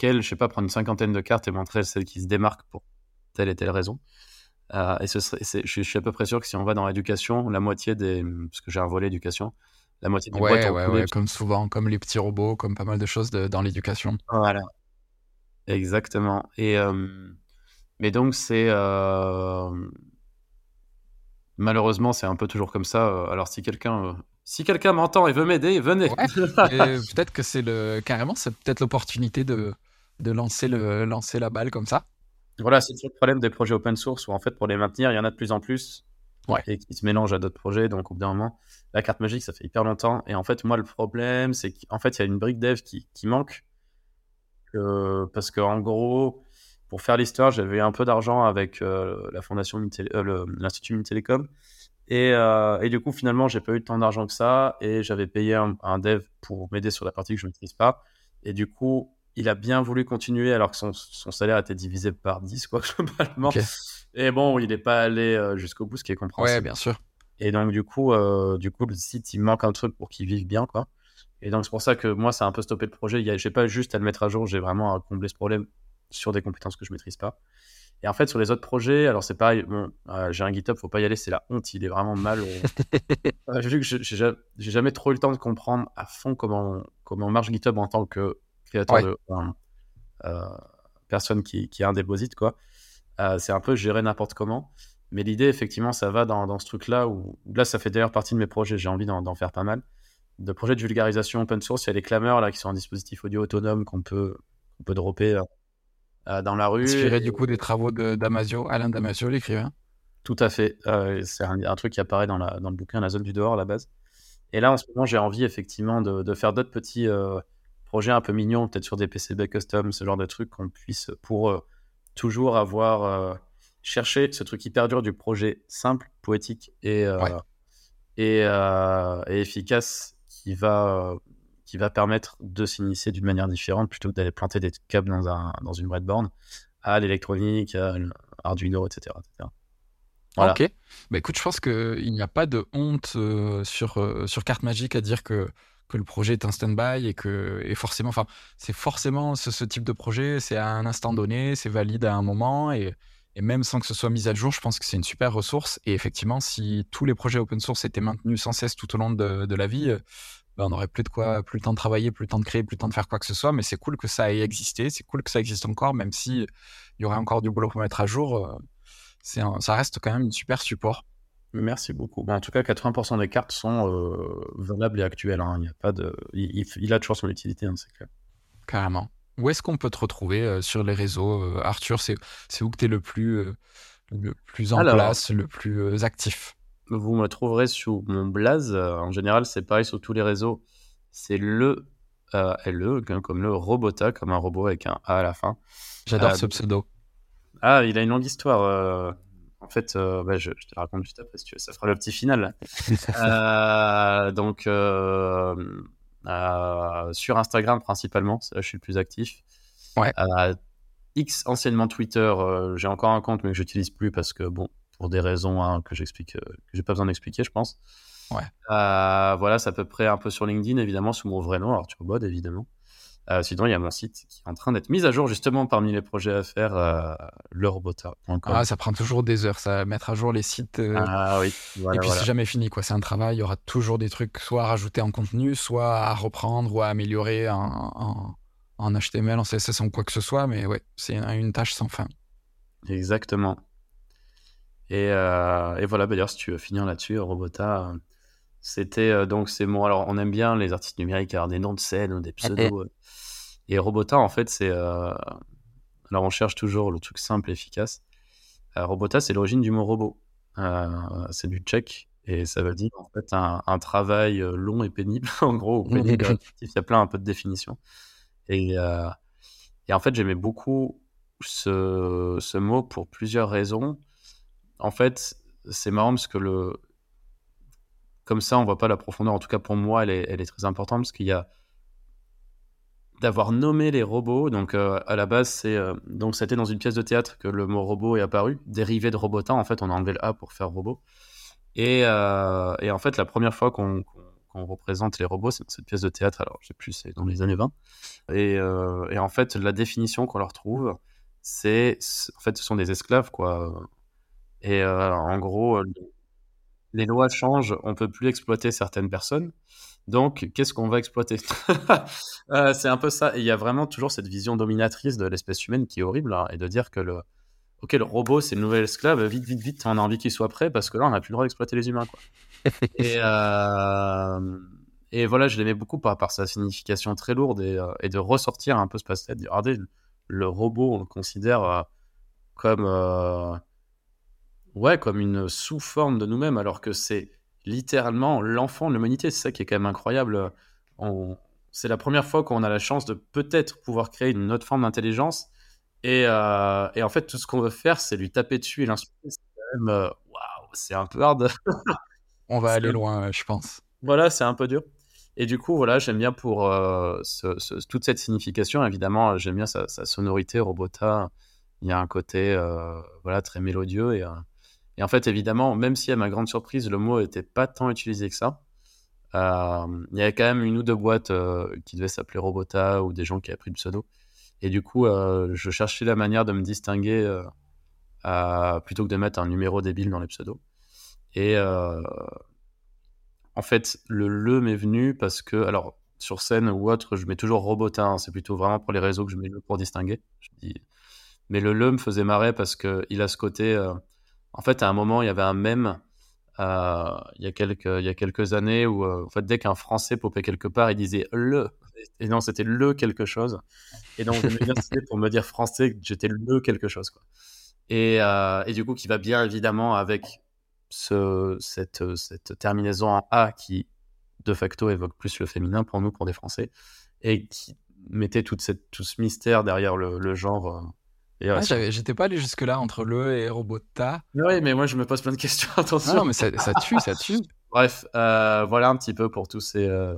quelle, je sais pas, prendre une cinquantaine de cartes et montrer celles qui se démarquent pour telle et telle raison. Euh, et ce serait, je, suis à peu près sûr que si on va dans l'éducation, la moitié des. Parce que j'ai un volet éducation, la moitié des ouais, ouais, ouais, comme souvent, comme les petits robots, comme pas mal de choses dans l'éducation. Voilà. Exactement. Et. Euh, mais donc, c'est. Euh, malheureusement, c'est un peu toujours comme ça. Alors, si quelqu'un. Si quelqu'un m'entend et veut m'aider, venez. peut-être que c'est le carrément, c'est peut-être l'opportunité de, de lancer le lancer la balle comme ça. Voilà, c'est le problème des projets open source où en fait pour les maintenir, il y en a de plus en plus et qui se mélangent à d'autres projets. Donc au bout d'un moment, la carte magique, ça fait hyper longtemps. Et en fait, moi, le problème, c'est qu'en fait, il y a une brique dev qui, qui manque. Euh, parce qu'en gros, pour faire l'histoire, j'avais un peu d'argent avec euh, la fondation euh, l'Institut Mini Et, et, du coup, finalement, j'ai pas eu tant d'argent que ça. Et j'avais payé un, un dev pour m'aider sur la partie que je ne maîtrise pas. Et du coup, il a bien voulu continuer alors que son, salaire était divisé par 10, quoi, globalement. Et bon, il n'est pas allé euh, jusqu'au bout, ce qui est compréhensible. Ouais, bien sûr. Et donc, du coup, euh, du coup, le site, il manque un truc pour qu'il vive bien, quoi. Et donc, c'est pour ça que moi, ça a un peu stoppé le projet. Je n'ai pas juste à le mettre à jour, j'ai vraiment à combler ce problème sur des compétences que je maîtrise pas. Et en fait, sur les autres projets, alors c'est pareil, bon, euh, j'ai un GitHub, faut pas y aller, c'est la honte, il est vraiment mal. j'ai vu que j'ai jamais trop eu le temps de comprendre à fond comment, comment marche GitHub en tant que créateur de euh, personne qui, qui, a un déposit, quoi. Euh, c'est un peu gérer n'importe comment. Mais l'idée, effectivement, ça va dans, dans ce truc-là où, là, ça fait d'ailleurs partie de mes projets. J'ai envie d'en faire pas mal. De projets de vulgarisation open source, il y a les clameurs là qui sont un dispositif audio autonome qu'on peut, on peut dropper euh, dans la rue. Inspiré du coup des travaux de Damasio, Alain Damasio, l'écrivain. Tout à fait. c'est un, truc qui apparaît dans, la, dans le bouquin La zone du dehors à la base. Et là, en ce moment, j'ai envie effectivement de, de faire d'autres petits projet un peu mignon, peut-être sur des PCB custom, ce genre de truc qu'on puisse pour euh, toujours avoir euh, cherché ce truc hyper dur du projet simple, poétique et, euh, et, efficace qui va, qui va permettre de s'initier d'une manière différente plutôt que d'aller planter des câbles dans, un, dans une breadboard à l'électronique, à Arduino, etc. Ok. Bah écoute, je pense qu'il n'y a pas de honte sur, sur Carte Magique à dire que que le projet est un stand-by et que et forcément, enfin, c'est forcément ce, type de projet, c'est à un instant donné, c'est valide à un moment et, même sans que ce soit mis à jour, je pense que c'est une super ressource. Et effectivement, si tous les projets open source étaient maintenus sans cesse tout au long de, la vie, ben on aurait plus de quoi, plus le temps de travailler, plus le temps de créer, plus le temps de faire quoi que ce soit. Mais c'est cool que ça ait existé, c'est cool que ça existe encore, même si il y aurait encore du boulot pour mettre à jour. Euh, c'est ça reste quand même une super support. Merci beaucoup. Ben, en tout cas, 80% des cartes sont euh, valables et actuelles. Hein. Il, y a pas de... Il, a toujours son utilité, hein, c'est clair. Carrément. Où est-ce qu'on peut te retrouver euh, sur les réseaux euh, Arthur, c'est où que tu es le plus, le plus en place, le plus actif? Vous me trouverez sur mon blaze. en général, c'est pareil sur tous les réseaux. C'est le LE, comme le Robota, comme un robot avec un A à la fin. J'adore ce pseudo. Ah, il a une longue histoire. En fait, euh, bah, je, te raconte juste après, si tu veux, ça fera le petit final. euh, donc, euh, sur Instagram principalement, là je suis le plus actif. Ouais. X, anciennement Twitter, j'ai encore un compte, mais que j'utilise plus parce que, bon, pour des raisons hein, que j'explique, que j'ai pas besoin d'expliquer, je pense. Ouais. voilà, c'est à peu près un peu sur LinkedIn, évidemment, sous mon vrai nom, Arthur Bod, évidemment. Euh, sinon, il y a mon site qui est en train d'être mis à jour justement parmi les projets à faire, euh, Ah, ça prend toujours des heures, ça, mettre à jour les sites. Euh, ah oui. et puis c'est jamais fini, quoi. C'est un travail. Il y aura toujours des trucs, soit à rajouter en contenu, soit à reprendre ou à améliorer en, en, HTML, en CSS, en quoi que ce soit. Mais ouais, c'est une, tâche sans fin. Exactement. Et, et voilà, bah, d'ailleurs, si tu veux finir là-dessus, Robota, c'était donc c'est bon. Alors, on aime bien les artistes numériques avoir des noms de scène ou des pseudos. Et Robota, en fait, c'est. alors, on cherche toujours le truc simple et efficace. Robota, c'est l'origine du mot robot. c'est du tchèque et ça veut dire en fait un, travail long et pénible, en gros, pénible, il y a plein un peu de définitions. Et, et en fait, j'aimais beaucoup ce, ce, mot pour plusieurs raisons. En fait, c'est marrant parce que le, comme ça, on voit pas la profondeur. En tout cas, pour moi, elle est, très importante parce qu'il y a d'avoir nommé les robots. Donc, à la base, c'est donc c'était dans une pièce de théâtre que le mot robot est apparu, dérivé de robotin. En fait, on a enlevé le A pour faire robot. Et, euh, en fait, la première fois qu'on représente les robots, c'est dans cette pièce de théâtre, alors je sais plus, c'est dans les années 20. Et, euh, et en fait, la définition qu'on leur trouve, c'est, en fait, ce sont des esclaves, quoi. Et euh, en gros, les lois changent, on peut plus exploiter certaines personnes. Donc, qu'est-ce qu'on va exploiter? C'est un peu ça. Et il y a vraiment toujours cette vision dominatrice de l'espèce humaine qui est horrible, hein, et de dire que le, ok, le robot, c'est le nouvel esclave, vite, vite, vite, on a envie qu'il soit prêt parce que là, on n'a plus le droit d'exploiter les humains. Quoi. et, euh, et voilà, je l'aimais beaucoup par, par sa signification très lourde et, euh, et de ressortir un peu ce passé, de dire, regardez, le robot, on le considère euh, comme, ouais, comme une sous-forme de nous-mêmes, alors que c'est littéralement l'enfant de l'humanité. C'est ça qui est quand même incroyable. C'est la première fois qu'on a la chance de peut-être pouvoir créer une autre forme d'intelligence euh, et, en fait, tout ce qu'on veut faire, c'est lui taper dessus et l'insulter. C'est quand même, euh, waouh, c'est un peu hard. On va aller loin, je pense. Voilà, c'est un peu dur. Et du coup, voilà, j'aime bien pour euh, toute cette signification. Évidemment, j'aime bien sa, sonorité, Robota. Il y a un côté, voilà, très mélodieux. Et, et, en fait, évidemment, même si à ma grande surprise, le mot n'était pas tant utilisé que ça, il y avait quand même une ou deux boîtes qui devaient s'appeler Robota ou des gens qui avaient pris le pseudo. Et du coup, euh, je cherchais la manière de me distinguer euh, plutôt que de mettre un numéro débile dans les pseudos. Et euh, en fait, le le m'est venu parce que, alors, sur scène ou autre, je mets toujours robotin. Hein, c'est plutôt vraiment pour les réseaux que je mets le pour distinguer. Mais le le me faisait marrer parce qu'il a ce côté. En fait, à un moment, il y avait un mème il, y a quelques, il y a quelques années où, en fait, dès qu'un Français popait quelque part, il disait le et non, c'était le quelque chose. Et donc, je me pour me dire français j'étais le quelque chose. Quoi. Et, euh, et, du coup, qui va bien évidemment avec ce, cette, terminaison en A qui, de facto, évoque plus le féminin pour nous, pour des Français, et qui mettait toute cette, tout ce mystère derrière le genre. Ah, j'étais pas allé jusque-là entre le et Robota. Oui, mais moi je me pose plein de questions. Attention. non, mais ça, ça, tue, ça tue. Bref, euh, voilà un petit peu pour tous ces, euh,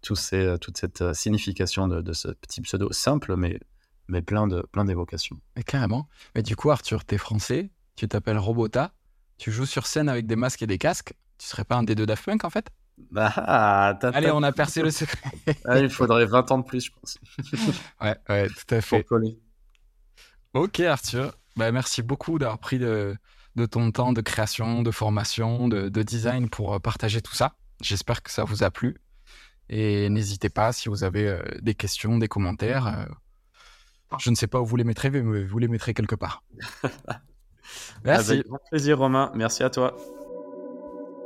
toute cette euh, signification de, ce petit pseudo simple, mais, mais plein, de, plein d'évocations. Mais carrément. Mais du coup, Arthur, t'es français, tu t'appelles Robota, tu joues sur scène avec des masques et des casques. Tu serais pas un des deux Daft Punk en fait? Bah, Allez, on a percé le secret. Ah, il faudrait 20 ans de plus, je pense. ouais, ouais, tout à fait. Ok, Arthur. Bah, merci beaucoup d'avoir pris de, de, ton temps de création, de formation, de, de design pour euh, partager tout ça. J'espère que ça vous a plu. Et n'hésitez pas si vous avez euh, des questions, des commentaires. Euh, je ne sais pas où vous les mettrez, mais vous les mettrez quelque part. Merci. Avec grand plaisir, Romain. Merci à toi.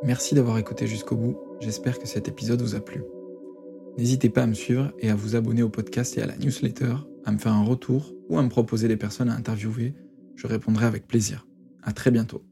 Merci d'avoir écouté jusqu'au bout. J'espère que cet épisode vous a plu. N'hésitez pas à me suivre et à vous abonner au podcast et à la newsletter, à me faire un retour ou à me proposer des personnes à interviewer. Je répondrai avec plaisir. À très bientôt.